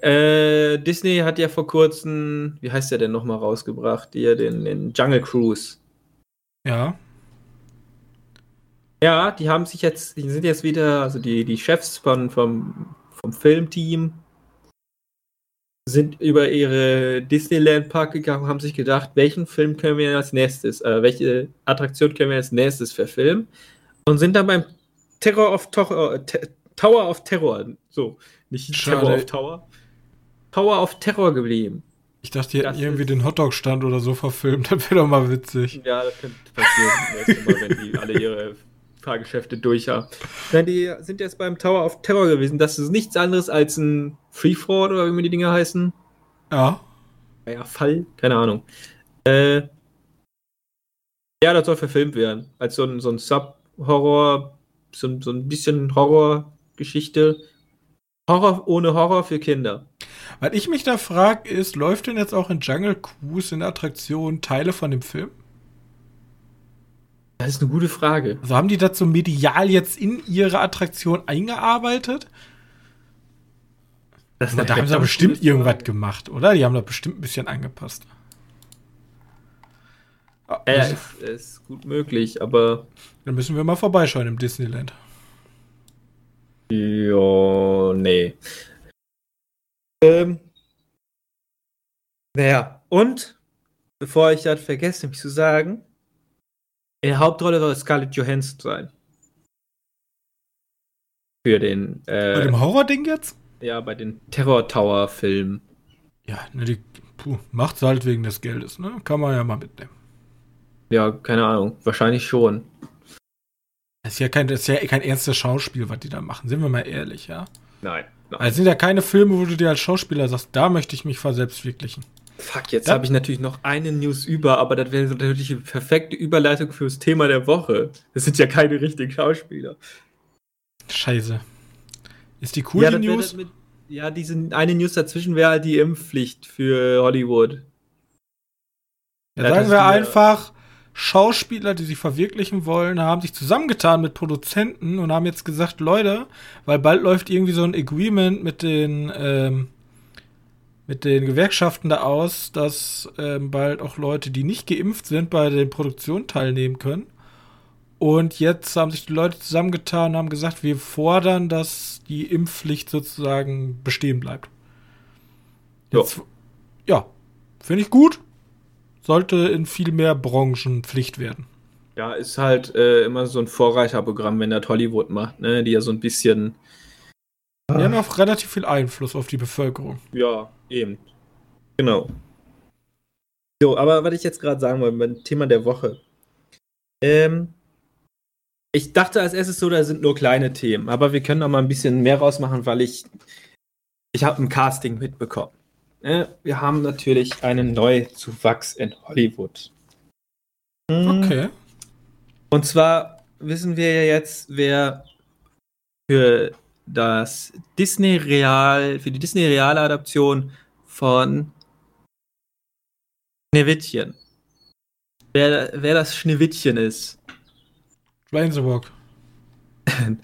Äh, Disney hat ja vor kurzem, wie heißt der denn nochmal rausgebracht? Hier, den, den Jungle Cruise. Ja. Ja, die haben sich jetzt, die sind jetzt wieder, also die, die Chefs von, vom, vom Filmteam sind über ihre Disneyland-Park gegangen und haben sich gedacht, welchen Film können wir als nächstes, äh, welche Attraktion können wir als nächstes verfilmen? Und sind dann beim Terror of Tower, äh, Tower of Terror, so, nicht Schade. Terror of Tower, Tower of Terror geblieben. Ich dachte, die hätten Das irgendwie den Hotdog-Stand oder so verfilmt. Das wäre doch mal witzig. Ja, das könnte passieren, nächstes Mal, wenn die alle ihre Fahrgeschäfte durch haben. Denn die sind jetzt beim Tower of Terror gewesen. Das ist nichts anderes als ein Freefall oder wie immer die Dinger heißen. Ja. Naja, Fall, keine Ahnung. Äh, ja, das soll verfilmt werden. Als so ein, so ein Sub-Horror, so, ein- so ein bisschen Horrorgeschichte. Horror ohne Horror für Kinder. Was ich mich da frage, ist, läuft denn jetzt auch in Jungle Cruise in der Attraktion Teile von dem Film? Das ist eine gute Frage. Also haben die das so medial jetzt in ihre Attraktion eingearbeitet? Das ist da haben sie doch bestimmt irgendwas Frage. gemacht, oder? Die haben da bestimmt ein bisschen angepasst. Ah, Ja, das- ist, ist gut möglich, aber Dann müssen wir mal vorbeischauen im Disneyland. Ja, nee. Ähm. Naja, und bevor ich das vergesse, mich zu sagen, in der Hauptrolle soll Scarlett Johansson sein. Für den, Bei äh, dem Horror-Ding jetzt? ja, bei den Terror Tower Filmen. Ja, ne, die puh, macht's halt wegen des Geldes, ne? Kann man ja mal mitnehmen. Ja, keine Ahnung, wahrscheinlich schon. Das ist ja kein, das ist ja kein ernstes Schauspiel, was die da machen. Sind wir mal ehrlich, ja? Nein. Also es sind ja keine Filme, wo du dir als Schauspieler sagst, da möchte ich mich verselbstwirklichen. Fuck, jetzt Ja. habe ich natürlich noch eine News über, aber das wäre natürlich die perfekte Überleitung fürs Thema der Woche. Das sind ja keine richtigen Schauspieler. Scheiße. Ist die cool, ja, die News? mit, ja, diese eine News dazwischen wäre halt die Impfpflicht für Hollywood. Ja, Ja, sagen wir die- einfach, Schauspieler, die sich verwirklichen wollen, haben sich zusammengetan mit Produzenten und haben jetzt gesagt, Leute, weil bald läuft irgendwie so ein Agreement mit den, ähm, mit den Gewerkschaften da aus, dass ähm, bald auch Leute, die nicht geimpft sind, bei den Produktionen teilnehmen können. Und jetzt haben sich die Leute zusammengetan und haben gesagt, wir fordern, dass die Impfpflicht sozusagen bestehen bleibt. Ja. Jetzt, ja, finde ich gut. Sollte in viel mehr Branchen Pflicht werden. Ja, ist halt äh, immer so ein Vorreiterprogramm, wenn das Hollywood macht, ne? Die ja so ein bisschen. Die haben auch relativ viel Einfluss auf die Bevölkerung. Ja, eben. Genau. So, aber was ich jetzt gerade sagen wollte, beim Thema der Woche. Ähm, ich dachte als erstes so, da sind nur kleine Themen, aber wir können auch mal ein bisschen mehr rausmachen, weil ich. Ich habe ein Casting mitbekommen. Äh, wir haben natürlich einen Neuzuwachs in Hollywood. Hm, Okay. Und zwar wissen wir ja jetzt, wer für das Disney Real, für die Disney Real Adaption von Schneewittchen. Wer, wer das Schneewittchen ist. Schweinseburg.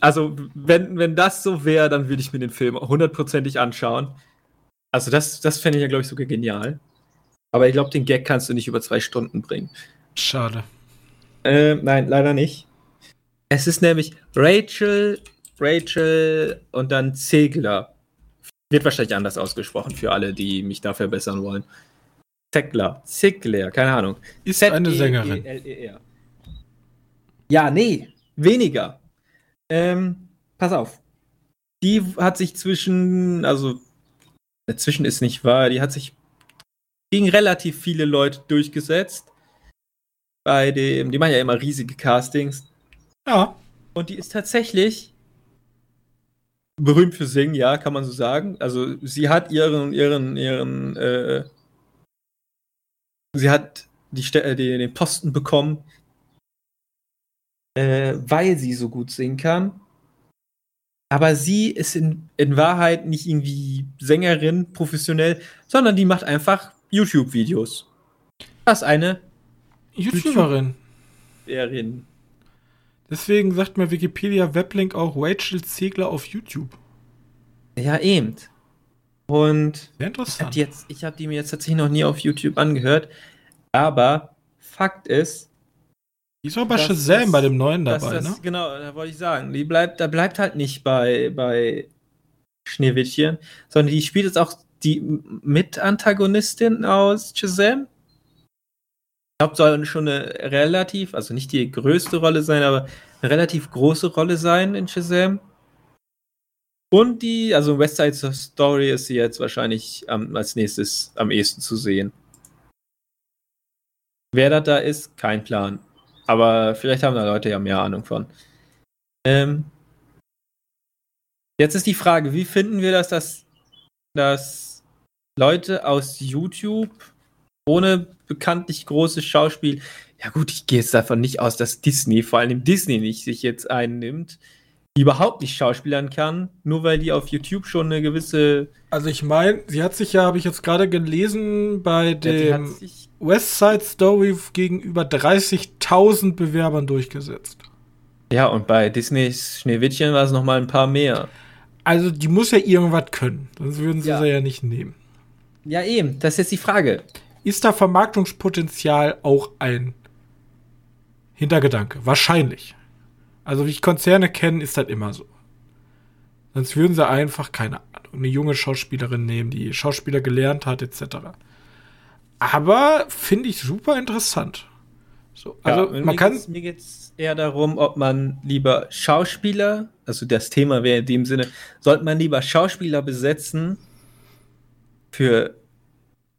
Also, wenn, wenn das so wäre, dann würde ich mir den Film hundertprozentig anschauen. Also, das, das fände ich ja, glaube ich, sogar genial. Aber ich glaube, den Gag kannst du nicht über zwei Stunden bringen. Schade. Äh, nein, leider nicht. Es ist nämlich Rachel, Rachel und dann Zegler. Wird wahrscheinlich anders ausgesprochen für alle, die mich da verbessern wollen. Zegler, Ziegler, keine Ahnung. Ist eine Sängerin. Z-E-E-L-E-R. Ja, nee, weniger. Ähm, pass auf. Die hat sich zwischen, also, dazwischen ist nicht wahr, die hat sich gegen relativ viele Leute durchgesetzt. Bei dem, die machen ja immer riesige Castings. Ja. Und die ist tatsächlich berühmt für Singen, ja, kann man so sagen. Also sie hat ihren, ihren, ihren, äh, sie hat die, äh, die, den Posten bekommen, äh, weil sie so gut singen kann. Aber sie ist in, in Wahrheit nicht irgendwie Sängerin, professionell, sondern die macht einfach YouTube-Videos. Das ist eine YouTuberin. YouTuberin. Deswegen sagt mir Wikipedia Weblink auch Rachel Ziegler auf YouTube. Ja, eben. Und Sehr ich habe interessant. die, hab die mir jetzt tatsächlich noch nie auf YouTube angehört. Aber Fakt ist, Die ist auch bei Shazam bei dem neuen dabei, das, ne? genau, da wollte ich sagen, die bleibt, da bleibt halt nicht bei, bei Schneewittchen, sondern die spielt jetzt auch die Mitantagonistin aus Shazam. Soll schon eine relativ, also nicht die größte Rolle sein, aber eine relativ große Rolle sein in Shazam. Und die, also West Side Story ist sie jetzt wahrscheinlich am, als nächstes am ehesten zu sehen. Wer das da ist, kein Plan. Aber vielleicht haben da Leute ja mehr Ahnung von. Ähm, jetzt ist die Frage, wie finden wir das, dass, dass Leute aus YouTube ohne bekanntlich großes Schauspiel, ja gut, ich gehe jetzt davon nicht aus, dass Disney, vor allem Disney nicht sich jetzt einnimmt, die überhaupt nicht schauspielern kann, nur weil die auf YouTube schon eine gewisse Also ich meine, sie hat sich ja, habe ich jetzt gerade gelesen, bei Ja, dem sich, West Side Story gegenüber 30.000 Bewerbern durchgesetzt. ja, und bei Disneys Schneewittchen war es noch mal ein paar mehr. Also die muss ja irgendwas können, sonst würden sie Ja. sie ja nicht nehmen. Ja, eben, das ist jetzt die Frage. Ist da Vermarktungspotenzial auch ein Hintergedanke? Wahrscheinlich. Also wie ich Konzerne kenne, ist das immer so. Sonst würden sie einfach, keine Ahnung, eine junge Schauspielerin nehmen, die Schauspieler gelernt hat, etc. Aber finde ich super interessant. So, also Ja, man kann, geht's- mir geht es eher darum, ob man lieber Schauspieler, also das Thema wäre in dem Sinne, sollte man lieber Schauspieler besetzen für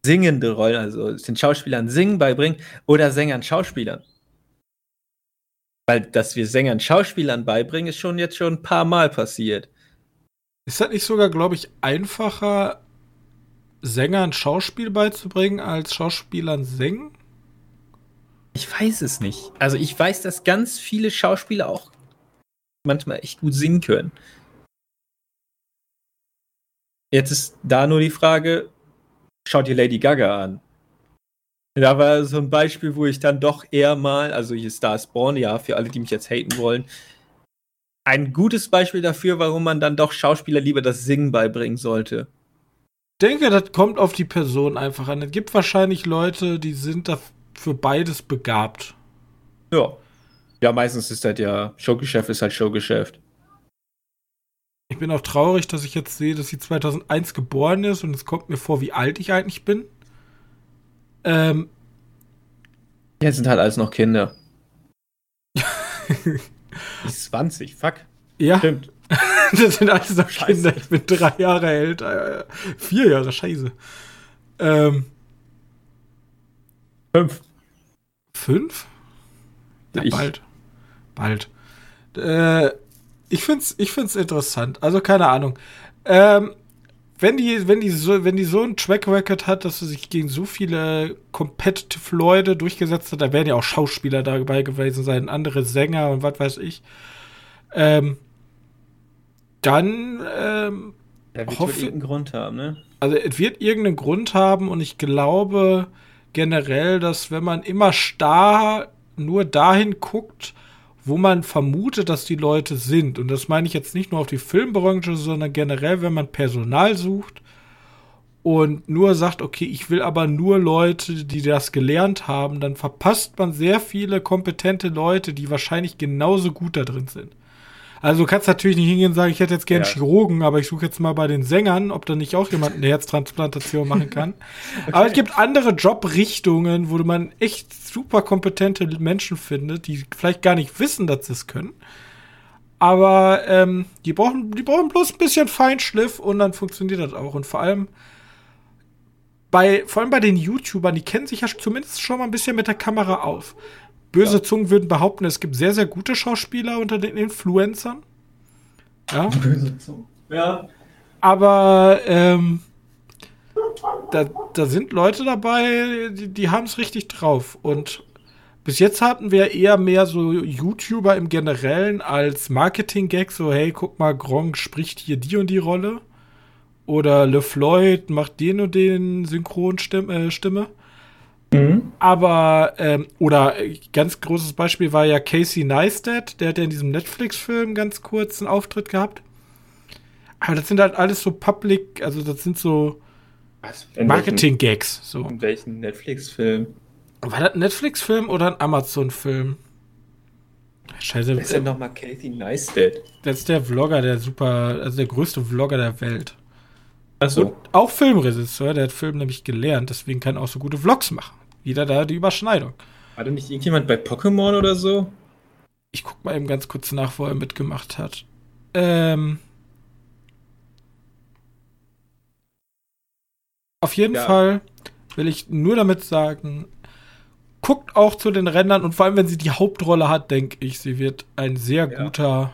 singende Rollen, also den Schauspielern Singen beibringen oder Sängern Schauspielern. Weil, dass wir Sängern Schauspielern beibringen, ist schon jetzt schon ein paar Mal passiert. ist das nicht sogar, glaube ich, einfacher, Sängern Schauspiel beizubringen, als Schauspielern singen? Ich weiß es nicht. Also ich weiß, dass ganz viele Schauspieler auch manchmal echt gut singen können. Jetzt ist da nur die Frage, schaut ihr Lady Gaga an? Da war so ein Beispiel, wo ich dann doch eher mal, also hier Star is Born, ja, für alle, die mich jetzt haten wollen, ein gutes Beispiel dafür, warum man dann doch Schauspieler lieber das Singen beibringen sollte. Ich denke, das kommt auf die Person einfach an. Es gibt wahrscheinlich Leute, die sind da für beides begabt. Ja. Ja, meistens ist das ja, Showgeschäft ist halt Showgeschäft. Ich bin auch traurig, dass ich jetzt sehe, dass sie 2001 geboren ist und es kommt mir vor, wie alt ich eigentlich bin. Ähm, es sind halt alles noch Kinder. Ist 20, fuck. ja, Stimmt. das sind alles noch Scheiße. Kinder. Ich bin drei Jahre älter. Äh, vier Jahre, scheiße. Ähm, Fünf. fünf? Ja, Ich. bald. Bald. Äh, ich find's, ich find's interessant. Also, keine Ahnung. Ähm, wenn die, wenn die so, wenn die so einen Track Record hat, dass sie sich gegen so viele competitive Leute durchgesetzt hat, da werden ja auch Schauspieler dabei gewesen sein, andere Sänger und was weiß ich. Ähm, dann, ähm, Der wird Hoffe- irgendeinen Grund haben, ne? also es wird irgendeinen Grund haben und ich glaube generell, dass wenn man immer starr nur dahin guckt, wo man vermutet, dass die Leute sind, und das meine ich jetzt nicht nur auf die Filmbranche, sondern generell, wenn man Personal sucht und nur sagt, okay, ich will aber nur Leute, die das gelernt haben, dann verpasst man sehr viele kompetente Leute, die wahrscheinlich genauso gut da drin sind. Also du kannst natürlich nicht hingehen und sagen, ich hätte jetzt gern Ja. Chirurgen, aber ich suche jetzt mal bei den Sängern, ob da nicht auch jemand eine Herztransplantation machen kann. Aber es gibt andere Jobrichtungen, wo man echt super kompetente Menschen findet, die vielleicht gar nicht wissen, dass sie es können. Aber ähm, die, brauchen, die brauchen bloß ein bisschen Feinschliff und dann funktioniert das auch. Und vor allem bei, vor allem bei den YouTubern, die kennen sich ja zumindest schon mal ein bisschen mit der Kamera auf. Böse Ja. Zungen würden behaupten, es gibt sehr, sehr gute Schauspieler unter den Influencern. Ja. Ja. Aber ähm, da, da sind Leute dabei, die, die haben es richtig drauf. Und bis jetzt hatten wir eher mehr so YouTuber im Generellen als Marketing-Gag, so hey, guck mal, Gronk spricht hier die und die Rolle. Oder LeFloid macht den und den Synchronstimme. Äh, Stimme. Mhm. Aber, ähm, oder äh, ganz großes Beispiel war ja Casey Neistat, der hat ja in diesem Netflix-Film ganz kurz einen Auftritt gehabt. Aber das sind halt alles so Public, also das sind so Marketing-Gags. So. In welchem Netflix-Film? War das ein Netflix-Film oder ein Amazon-Film? Scheiße, Wer ist denn nochmal Casey Neistat? das ist der Vlogger, der super, also der größte Vlogger der Welt. Achso. Und auch Filmregisseur, der hat Film nämlich gelernt, deswegen kann er auch so gute Vlogs machen. Wieder da die Überschneidung. War da nicht irgendjemand bei Pokémon oder so? Ich guck mal eben ganz kurz nach, wo er mitgemacht hat. Ähm. Auf jeden Ja. Fall will ich nur damit sagen, guckt auch zu den Rändern und vor allem, wenn sie die Hauptrolle hat, denke ich, sie wird ein sehr Ja. guter,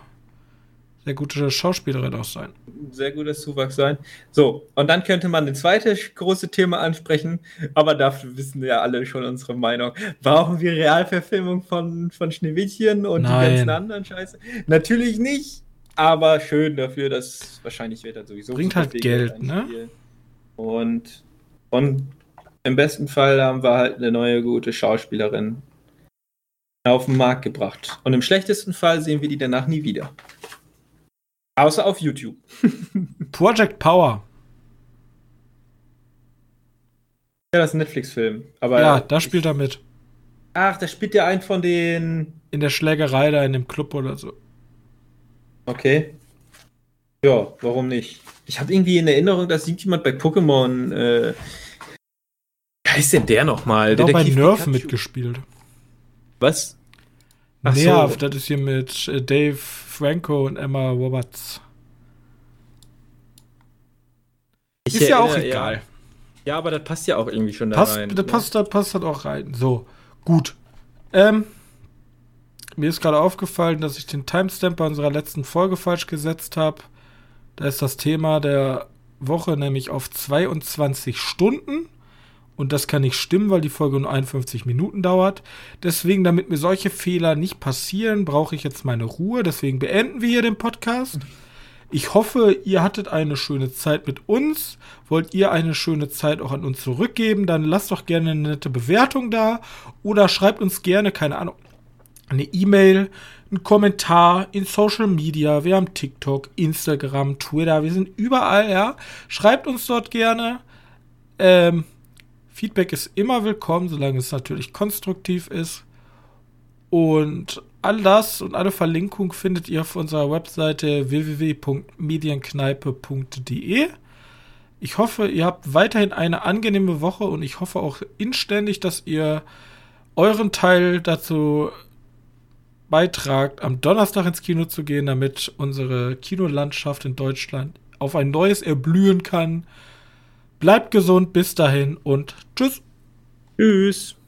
sehr gute Schauspielerin auch sein. Sehr guter Zuwachs sein. So, und dann könnte man das zweite große Thema ansprechen, aber dafür wissen wir ja alle schon unsere Meinung. Brauchen wir Realverfilmung von, von Schneewittchen und Nein. die ganzen anderen Scheiße? Natürlich nicht, aber schön dafür, dass wahrscheinlich wird er sowieso Bringt halt Geld, ne? Und, und im besten Fall haben wir halt eine neue gute Schauspielerin auf den Markt gebracht. Und im schlechtesten Fall sehen wir die danach nie wieder. Außer auf YouTube. Project Power. Ja, das ist ein Netflix-Film. Aber ja, da spielt er mit. Ach, da spielt ja ein von den. In der Schlägerei da in dem Club oder so. Okay. Ja, warum nicht? Ich habe irgendwie in Erinnerung, dass irgendjemand bei Pokémon. Äh... Wie heißt denn der nochmal? Hat auch bei Detektiv Nerf Pikachu. mitgespielt. Was? Ach so. Nerv, das ist hier mit äh, Dave Franco und Emma Roberts. Ich ist ja auch egal. Ja. ja, aber das passt ja auch irgendwie schon da Passt, rein. da passt, da passt halt auch rein. So, gut. Ähm, mir ist gerade aufgefallen, dass ich den Timestamp bei unserer letzten Folge falsch gesetzt habe. Da ist das Thema der Woche nämlich auf 22 Stunden. Und das kann nicht stimmen, weil die Folge nur 51 Minuten dauert. Deswegen, damit mir solche Fehler nicht passieren, brauche ich jetzt meine Ruhe. Deswegen beenden wir hier den Podcast. Ich hoffe, ihr hattet eine schöne Zeit mit uns. Wollt ihr eine schöne Zeit auch an uns zurückgeben? Dann lasst doch gerne eine nette Bewertung da oder schreibt uns gerne, keine Ahnung, eine E-Mail, einen Kommentar in Social Media. Wir haben TikTok, Instagram, Twitter, wir sind überall, ja. Schreibt uns dort gerne. Ähm, Feedback ist immer willkommen, solange es natürlich konstruktiv ist. Und all das und alle Verlinkungen findet ihr auf unserer Webseite www.medienkneipe.de. Ich hoffe, ihr habt weiterhin eine angenehme Woche und ich hoffe auch inständig, dass ihr euren Teil dazu beitragt, am Donnerstag ins Kino zu gehen, damit unsere Kinolandschaft in Deutschland auf ein neues erblühen kann. Bleibt gesund, bis dahin und tschüss. Tschüss.